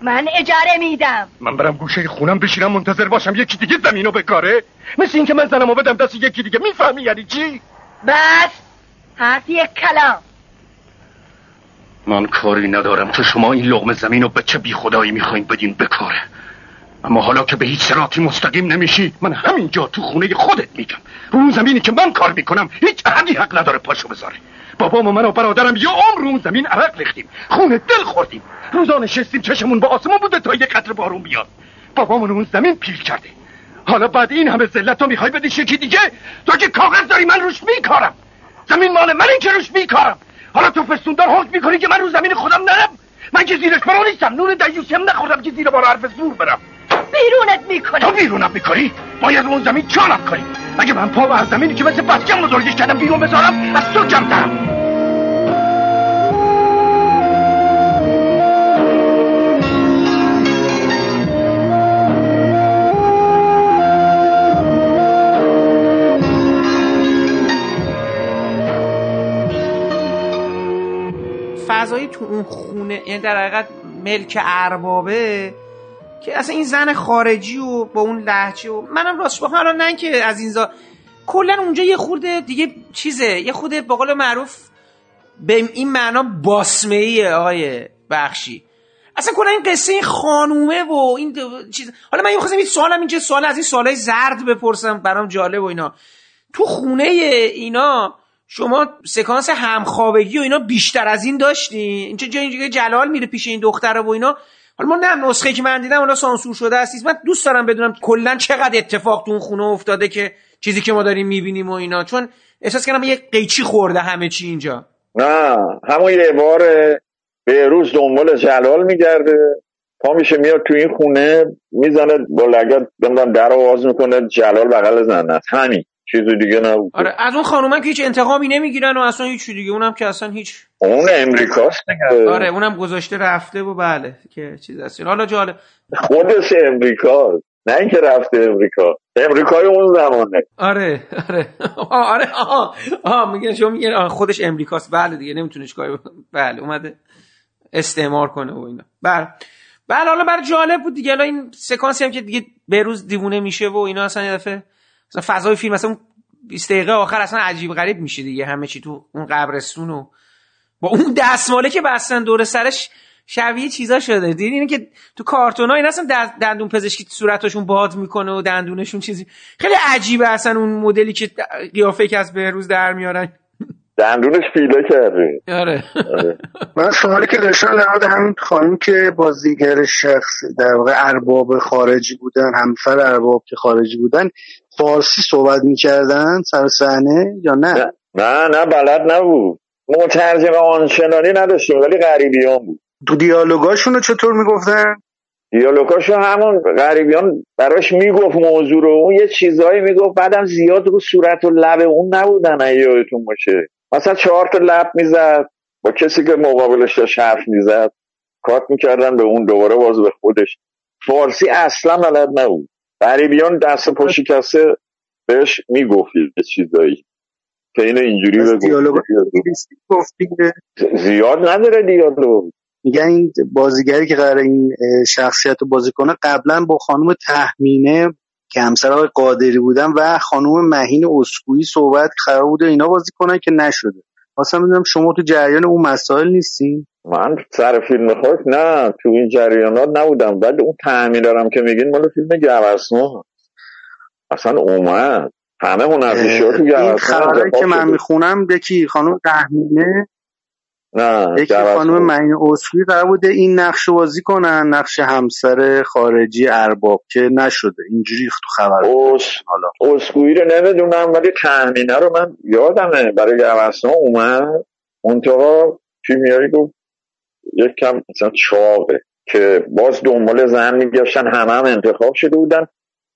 من اجاره میدم.
من برم گوشه خونم بشینم منتظر باشم. یکی دیگه زمینو بکاره. مثل اینکه من زنمو بدم دست یکی دیگه. می‌فهمی یعنی چی؟
بس. حرف یک کلام.
من کاری ندارم که شما این لغم زمین رو به چه بی خدایی می‌خواین بدین بکاره. اما حالا که به هیچ سراتی مستقیم نمیشی من همینجا تو خونه خودت میگم. رو اون زمینی که من کار می‌کنم هیچ احدی حق نداره پاشو بذاره. بابام و من و برادرم یه عمر اون زمین عرق ریختیم. خون دل خوردیم. روزا نشستیم چشمون با آسمون بوده تا یه قطر بارون بیاد. بابامون اون زمین پیل کرده. حالا بعد این همه ذلت تو می‌خوای بدی یکی دیگه؟ تو که کاغذ داری من روش میکارم. زمین مال من که روش میکارم. حالا تو فستوندار حکم می‌کنی که من رو زمین خودم نرم؟ من که زیرش برا نیستم. نون دیوسی هم نخوردم که زیر بار حرف زور برم.
بیرونت می‌کنم.
تو بیرونم می‌کنی؟ باید اون زمین جانم کنی. اگه من پا از زمینی که مثل بچم بزرگش کردم بیرون بذارم از تو کمترم.
فضایی تو اون خونه یعنی در حقیقت ملک اربابه که اصلا این زن خارجی و با اون لحجه و منم راست بخوام نه که از این زا کلا اونجا یه خورده دیگه چیزه. یه خورده به قول معروف به این معنا باسمه ایه آقای بخشی. اصلا کلا این قصه این خانومه و این چیز حالا من می‌خواستم این سوالم اینجا سوال از این سوالای زرد بپرسم. برام جالب و اینا. تو خونه اینا شما سکانس همخوابگی و اینا بیشتر از این داشتی اینجا جای جلال میره پیش این دختره و اینا. حالا ما نه نسخه که من دیدم اونا سانسور شده است من دوست دارم بدونم کلا چقدر اتفاق تو اون خونه افتاده که چیزی که ما داریم می‌بینیم و اینا. چون احساس کردم یه قیچی خورده همه چی اینجا.
نه همون یه بار به روز دنبال جلال میگرده. پا میشه میاد تو این خونه می‌زنه با لگت در آواز می‌کنه جلال بغل زنه همین. چیز دیگه نبود.
آره از اون خانومن که هیچ انتقامی نمی‌گیرن و اصلا هیچ دیگه. اونم که اصلا هیچ
اون امریکاست دیگه.
آره اونم گذاشته رفته و بله که چیز هست. حالا جالب.
خودش امریکا نه اینکه رفته امریکا. امریکای اون زمانه.
آره آره. آره آه آه میگن شما میگن خودش امریکاست. بله دیگه نمی‌تونه کاری بله اومده استعمار کنه و اینا. بله. بله حالا برای جالب بود دیگه. حالا این سکانسی هم که دیگه به روز دیوونه میشه و اینا اصلا یه دفعه مثلا فضای فیلم مثلا 20 دقیقه آخر اصلا عجیب غریب میشه دیگه همه چی تو اون قبرستون و با اون دستماله که بستن دور سرش شبیه چیزا شده. دیدین که تو کارتون ها این اصلا دندون پزشکی صورتشون باد می‌کنه و دندونشون چیزی خیلی عجیبه اصلا اون مدلی که قیافه که از بهروز در میارن.
دندونش پیله کرده
آره.
من سوالی که داشتم در مورد همین خانم که بازیگر شخص در واقع ارباب خارجی بودن همسر ارباب که خارجی بودن فارسی صحبت می‌کردن سر صحنه یا نه؟
نه. نه نه بلد نبود. مترجم آنچنانی نداشتیم ولی غریبیان بود.
تو دیالوگاشون رو چطور می‌گفتن؟
دیالوگاشو همون غریبیان براش می‌گفت موضوع رو. اون یه چیزایی می‌گفت بعدم زیاد رو صورت و لب اون نبودن یادتون باشه. مثلا چهار تا لب می‌زد با کسی که مقابلش داشت حرف می‌زد. کات می‌کردن به اون دوباره باز به خودش. فارسی اصلا بلد نبود. غریبیان دست پا شکسته بهش می‌گفت یه چیزایی. که اینو اینجوری بگو زیاد نداره دیالوگ.
میگن این بازیگری که قرار این شخصیت رو بازی کنه قبلا با خانم تحمینه که همسر آقای قادری بودن و خانم مهین اسکویی صحبت قرار بوده اینا بازی کنن که نشده. واسه می‌دونم شما تو جریان اون مسائل نیستین؟
من سر فیلم خود نه تو این جریانات نبودم. بعد اون تعمیر دارم که میگین مال فیلم گوسنا اصلا اومد. همه هنرپیشه تو
این
گوسنا
خبرایی
انتخاب
که من
شده.
می‌خونم یکی خانم تحمینه
نه
یکی. خانم مهین اسکویی قرار بوده این نقش بازی کنن نقش همسر خارجی ارباب که نشده. اینجوری تو خبر.
اس...
حالا.
رو نمی‌دونم ولی تهمینه رو من یادمه. برای گوسنا اومد منتها کیمیایی گفت یک کم مثلا چاقه که باز دنبال زن میگشتن همه هم انتخاب شده بودن.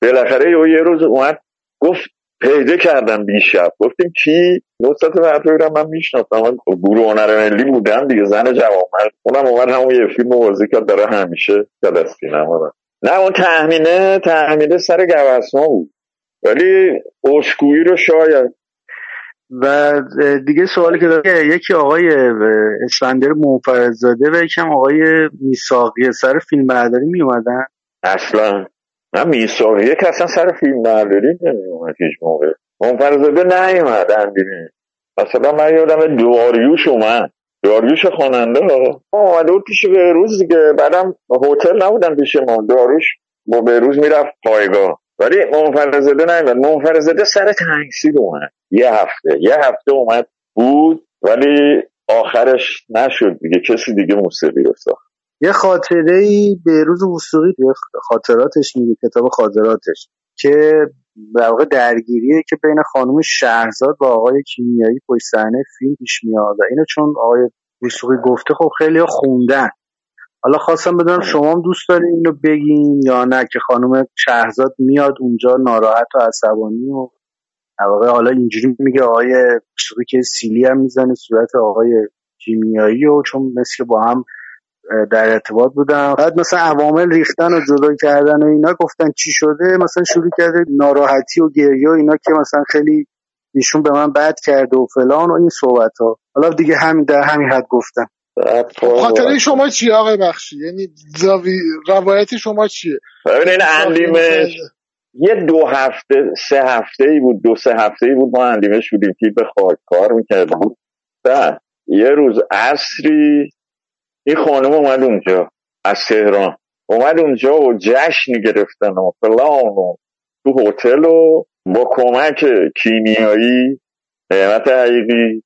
بالاخره یه یه روز اومد گفت پیدا کردن دیشب گفتیم کی؟ نصرت ورزوی رو من می‌شناسم من گروه هنر ملی بودم دیگه زن جوان اونم اومد همون یه فیلم رو بازی کرد داره همیشه در سینما رو. نه اون تهمینه تهمینه سر گوسنا بود. ولی اسکویی رو شاید.
و دیگه سوالی که داره یکی آقای اسفندر منفردزاده و یکم آقای میساقی سر فیلم برداری می اومدن
اصلا. نه میساقیه که اصلا سر فیلم برداری نمی اومد هیچ موقع. منفرزاده نیومد اندینه مثلا من یادم داریوش اومد. داریوش خواننده ها. اومده بود پیش بهروز دیگه. بعدم هتل نبودن پیش ما. داریوش با بهروز می‌رفت پایگاه. ولی منفرزاده نیومد. منفرزاده سر تنگسید اومد. یه هفته. یه هفته اومد بود ولی آخرش نشد دیگه. کسی دیگه موسیقی رو ساخت.
یه خاطره ای به روز توی خاطراتش میگه کتاب خاطراتش که در واقع درگیریه که بین خانم شهرزاد و آقای کیمیایی پشت صحنه فیلم پیش میاد و اینو چون آقای وسوقی گفته خب خیلی خوندن. حالا خواستم بدونم شما هم دوست دارین اینو بگین یا نه که خانم شهرزاد میاد اونجا ناراحت و عصبانی و در واقع حالا اینجوری میگه آقای وسوقی که سیلی هم می‌زنه صورت آقای کیمیایی و چون مثل با هم در ارتباط بودن بعد مثلا عوامل ریختن و جدا کردن و اینا گفتن چی شده مثلا شروع کرده ناراحتی و گریه و اینا که مثلا خیلی ایشون به من بد کرده و فلان و این صحبت ها حالا دیگه همین در همین حد گفتم.
خاطره شما چیه آقای بخشی؟ یعنی زاوی... روایت شما چیه؟
ببین این اندیمش یه دو هفته سه هفته ای بود دو سه هفته ای بود ما اندیمش بودیم که به خاک کار می‌کردیم بعد یه روز عصری این خانم اومد اونجا از تهران. اومد اونجا و جشن گرفتن و فلان و تو هتل و با کمک کیمیایی قیمت حقیقی.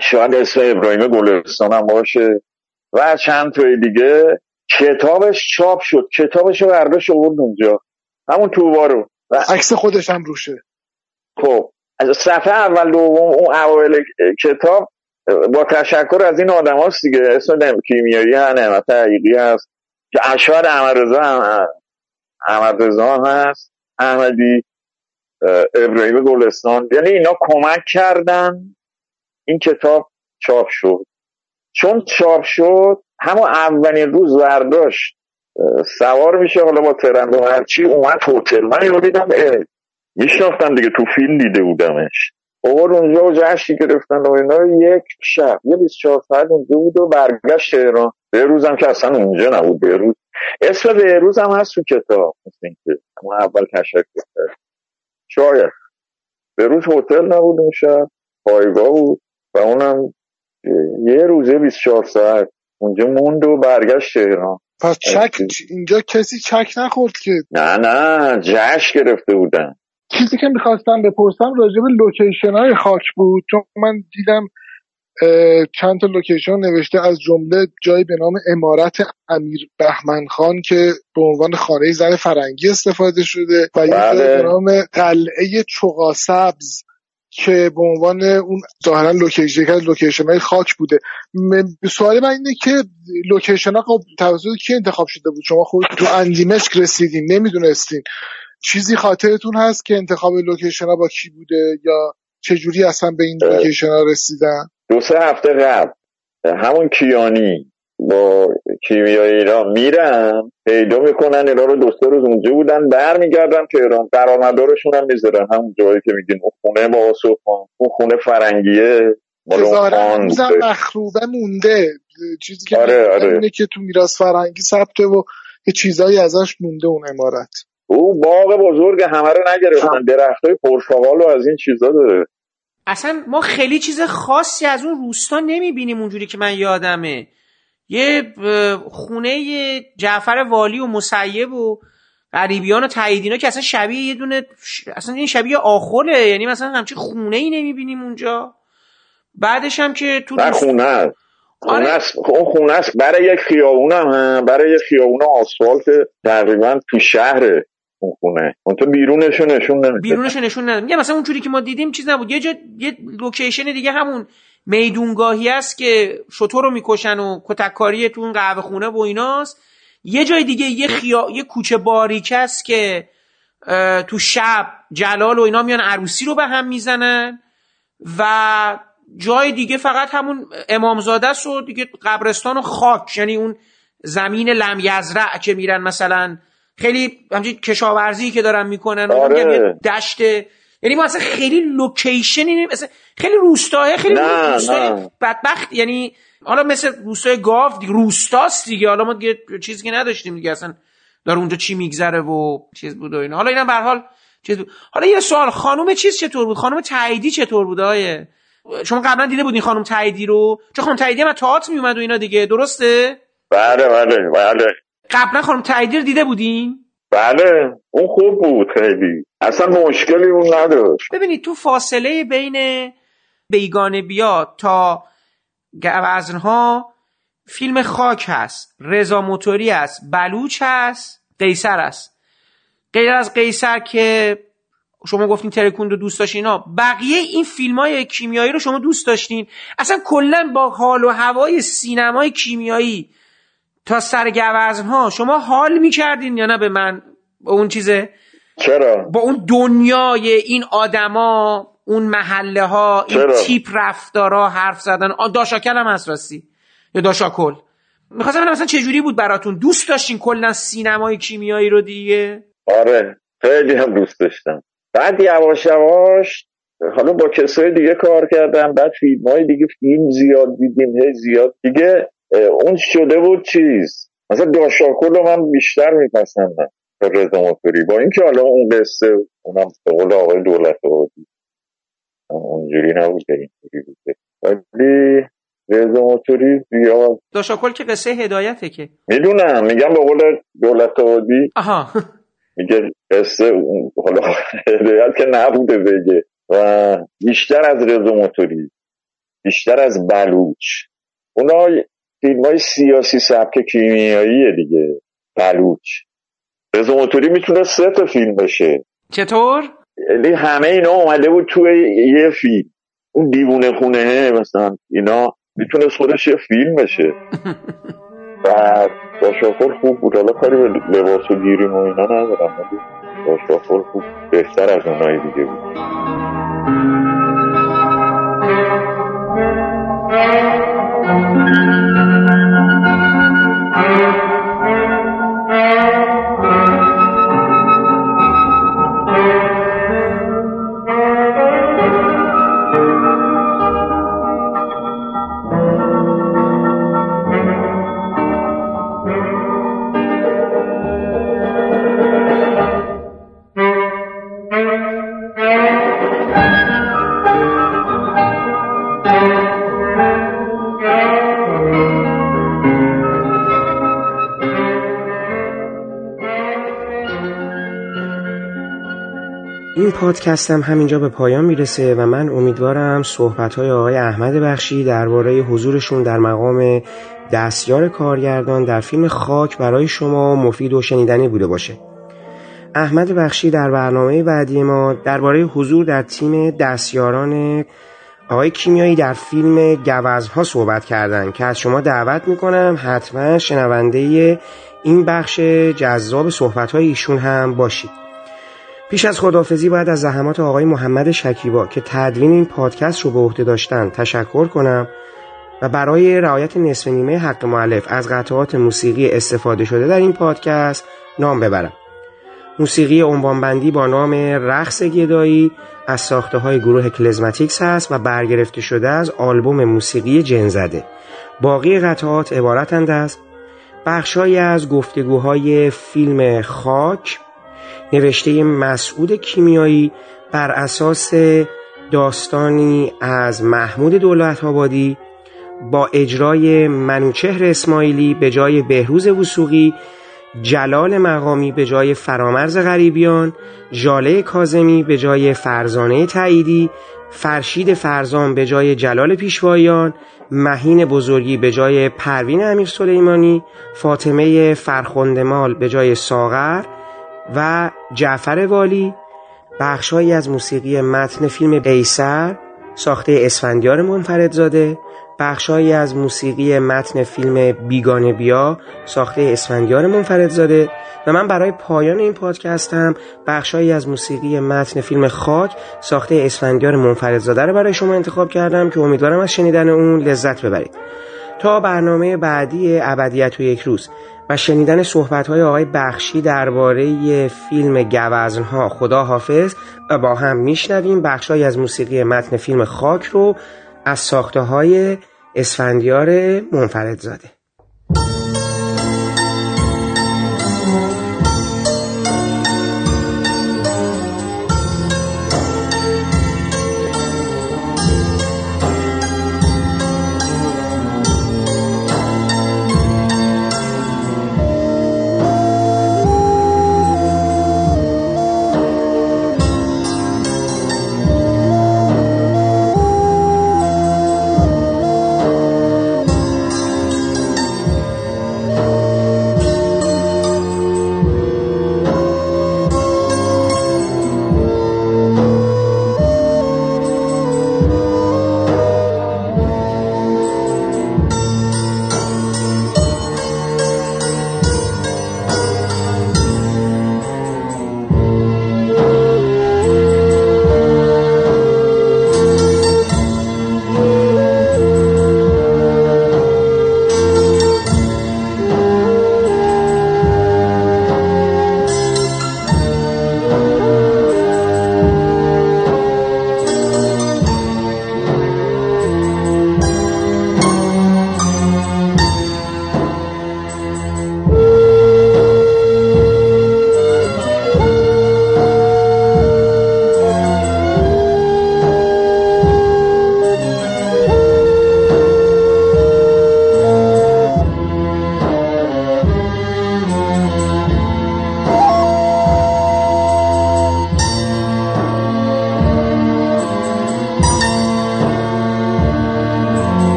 شاید اسم ابراهیم گلستان هم باشه. و چند توی دیگه. کتابش چاپ شد. کتابش رو برداشت آورد اونجا. همون توبا رو.
عکس خودش هم روشه.
خب از صفحه اول دوم اون اوایل کتاب با تشکر از این آدم هاست دیگه. اسم کیمیایی هست نعمت حقیقی هست. که اشوار احمد رضا هم احمد رضا هست. احمدی ابراهیم گلستان. یعنی اینا کمک کردن این کتاب چاپ شد. چون چاپ شد همون اولین روز برداشت سوار میشه حالا با ترند و هرچی. اومد هتل. من یاد دیدم میشناختم دیگه تو فیلم دیده بودمش. اومد اونجا و جشنی گرفتن و اینا یک شب یه 24 ساعت اونجا بود و برگشت تهران. بهروزم که اصلا اونجا نبود بهروز اسم بهروز هم هست تو کتاب مثل اینکه اما اول تشکر کرد شاید. بهروز هتل نبود اون شب پایگاه بود و اونم یه روزه 24 ساعت اونجا موند و برگشت تهران.
پس چک اینجا کسی چک نخورد که؟
نه نه. جشن گرفته بودن.
چیزی که می‌خواستم بپرسم راجع به لوکیشن های خاک بود چون من دیدم چند تا لوکیشن نوشته از جمله جایی به نام عمارت امیر بهمن خان که به عنوان خانه زن فرنگی استفاده شده و یه
بله.
به نام قلعه چغاسبز که به عنوان اون ظاهرا لوکیشن از لوکیشن های خاک بوده. سوال من اینه که لوکیشن ها خب توسط کی انتخاب شده بود؟ شما خود تو اندیمشک رسیدین نمی‌دونستین. چیزی خاطرتون هست که انتخاب لوکیشن ها با کی بوده یا چجوری اصلا به این. لوکیشن ها رسیدن
دو سه هفته قبل همون کیانی با کیمیای اینا میرن پیدا می‌کنن اینا رو دو سه روز اونجا بودن برمیگردن تهران درآمدارشون هم می‌ذارن همون جایی که میگین اون خونه با خان اون خونه فرنگیه بوده.
مخروبه مونده چیزی که
آره، آره.
اینه که تو میراث فرهنگی ثبته و یه چیزایی ازش مونده اون امارت
او باغ بزرگ همه رو نگرفتن درخت های پرشغال و از این چیزا داره.
اصلا ما خیلی چیز خاصی از اون روستا نمی‌بینیم اونجوری که من یادمه. یه خونه جعفر والی و مسیب و غریبیان و تاییدینا که اصلا شبیه یه دونه اصلا این شبیه آخره یعنی مثلا همچین خونه ای نمی‌بینیم اونجا. بعدش هم که تو
خونه است. خونه
آره.
است. اون خونه است. برای یک خیابون هم هم. برای یک خیابون آسفالت تقریبا تو شهره. اون خونه اون تو بیرونشو نشون نمیده.
بیرونش رو نشون نداد میگم مثلا اونجوری که ما دیدیم چیز نبود. یه جا یه لوکیشن دیگه همون میدونگاهی است که شطور رو می‌کشن و کتککاری تو اون قهوه خونه و ایناست. یه جای دیگه یه خیا... یه کوچه باریک است که تو شب جلال و اینا میان عروسی رو به هم می‌زنن و جای دیگه فقط همون امامزاده است و دیگه قبرستان و خاک. یعنی اون زمین لم یزرع که میرن مثلا خیلی همچین کشاورزی که دارن می‌کنن
آره.
یه دشت. یعنی ما اصلا خیلی لوکیشنی مثلا خیلی روستاه خیلی
نه،
روستای
نه.
بدبخت. یعنی حالا مثل روستای گاو دیگه روستاست دیگه. حالا ما دیگه چیزی که نداشتیم دیگه. اصلا داره اونجا چی میگذره و چیز بود و اینا. حالا اینم به هر حال چیز بود. حالا یه سوال خانم چیز چطور بود؟ خانم تاییدی چطور بود آیه شما قبلا دیده بودین خانم تاییدی رو؟ چون خانم تاییدی هم تئاتر میومد و اینا دیگه. درسته؟
بله بله بله.
قبلا خانم تاییدی رو دیده بودین؟
بله اون خوب بود خیلی. اصلا مشکلی اون نداشت.
ببینید تو فاصله بین بیگانه بیا تا گوزنها فیلم خاک هست رضا موتوری هست بلوچ هست قیصر هست. غیر از قیصر که شما گفتین ترکوند رو دوست داشتین بقیه این فیلم های کیمیایی رو شما دوست داشتین. اصلا کلا با حال و هوای سینمای کیمیایی تا سر گوزنها شما حال می‌کردین یا نه به من؟ به اون چیزه؟
چرا؟
با اون دنیای این آدما اون محله ها این
چرا؟
تیپ رفتارا حرف زدن. آ داشاکل هم هست راستی. یا داشاکل می‌خواستم ببینم مثلا چجوری بود براتون؟ دوست داشتین کلا سینمای کیمیایی رو دیگه؟
آره خیلی هم دوست داشتم. بعد یواش یواش حالا با کسای دیگه کار کردم بعد فیلم های دیگه فیلم زیاد دیدیم هی زیاد دیگه. اون شده بود چیز. مثلا داشاکل رو من بیشتر میپسندم تا رضا موتوری. با اینکه حالا اون قصه اونم به قول آقای دولت آبادی. اونجوری نبوده اینجوری بوده ولی رضا موتوری زیاد
داشاکل که قصه هدایته که.
می‌دونم میگم به قول دولت آبادی.
آها.
میگه قصه حالا هدایت که نبوده بگه. و بیشتر از رضا موتوری. بیشتر از بلوچ. اونا فیلم های سیاسی سبک کیمیاییه دیگه. بلوچ. رضا موتوری می‌تونه سه تا فیلم بشه
چطور؟
یعنی همه اینا اومده بود توی یه فیلم. اون دیوونه خونه مثلا اینا می‌تونه خودش یه فیلم بشه و داشاکل خوب بود. حالا کاری به لباس و گیریم و اینا ندارم داشاکل خوب بهتر از اونایی دیگه بود.
Thank you. پادکستم همینجا به پایان می‌رسه و من امیدوارم صحبت های آقای احمد بخشی درباره حضورشون در مقام دستیار کارگردان در فیلم خاک برای شما مفید و شنیدنی بوده باشه. احمد بخشی در برنامه بعدی ما درباره حضور در تیم دستیاران آقای کیمیایی در فیلم گوزها صحبت کردن که از شما دعوت می‌کنم حتما شنونده این بخش جذاب صحبت ایشون هم باشید. پیش از خدافزی باید از زحمات آقای محمد شکیبا که تدوین این پادکست رو به عهده داشتن تشکر کنم و برای رعایت نصف نیمه حق معلف از قطعات موسیقی استفاده شده در این پادکست نام ببرم. موسیقی عنوانبندی با نام رقص گدایی از ساخته های گروه کلزماتیکس هست و برگرفته شده از آلبوم موسیقی جنزده. باقی قطعات عبارتند از بخشهایی از گفتگوهای فیلم خاک نوشته مسعود کیمیایی بر اساس داستانی از محمود دولت آبادی با اجرای منوچهر اسماعیلی به جای بهروز وسوقی جلال مقامی به جای فرامرز غریبیان جاله کازمی به جای فرزانه تعییدی فرشید فرزان به جای جلال پیشوایان مهین بزرگی به جای پروین امیر سلیمانی فاطمه فرخندمال به جای ساغر و جعفر والی بخشهایی از موسیقی متن فیلم قیصر ساخته اسفندیار منفردزاده بخشهایی از موسیقی متن فیلم بیگانه بیا ساخته اسفندیار منفردزاده و من برای پایان این پادکست هم بخشهایی از موسیقی متن فیلم خاک ساخته اسفندیار منفردزاده رو برای شما انتخاب کردم که امیدوارم از شنیدن اون لذت ببرید. تا برنامه بعدی ابدیت و یک روز. و شنیدن صحبت های آقای بخشی درباره فیلم گوزنها. خدا حافظ و با هم میشنویم بخشهایی از موسیقی متن فیلم خاک رو از ساخته های اسفندیار منفردزاده.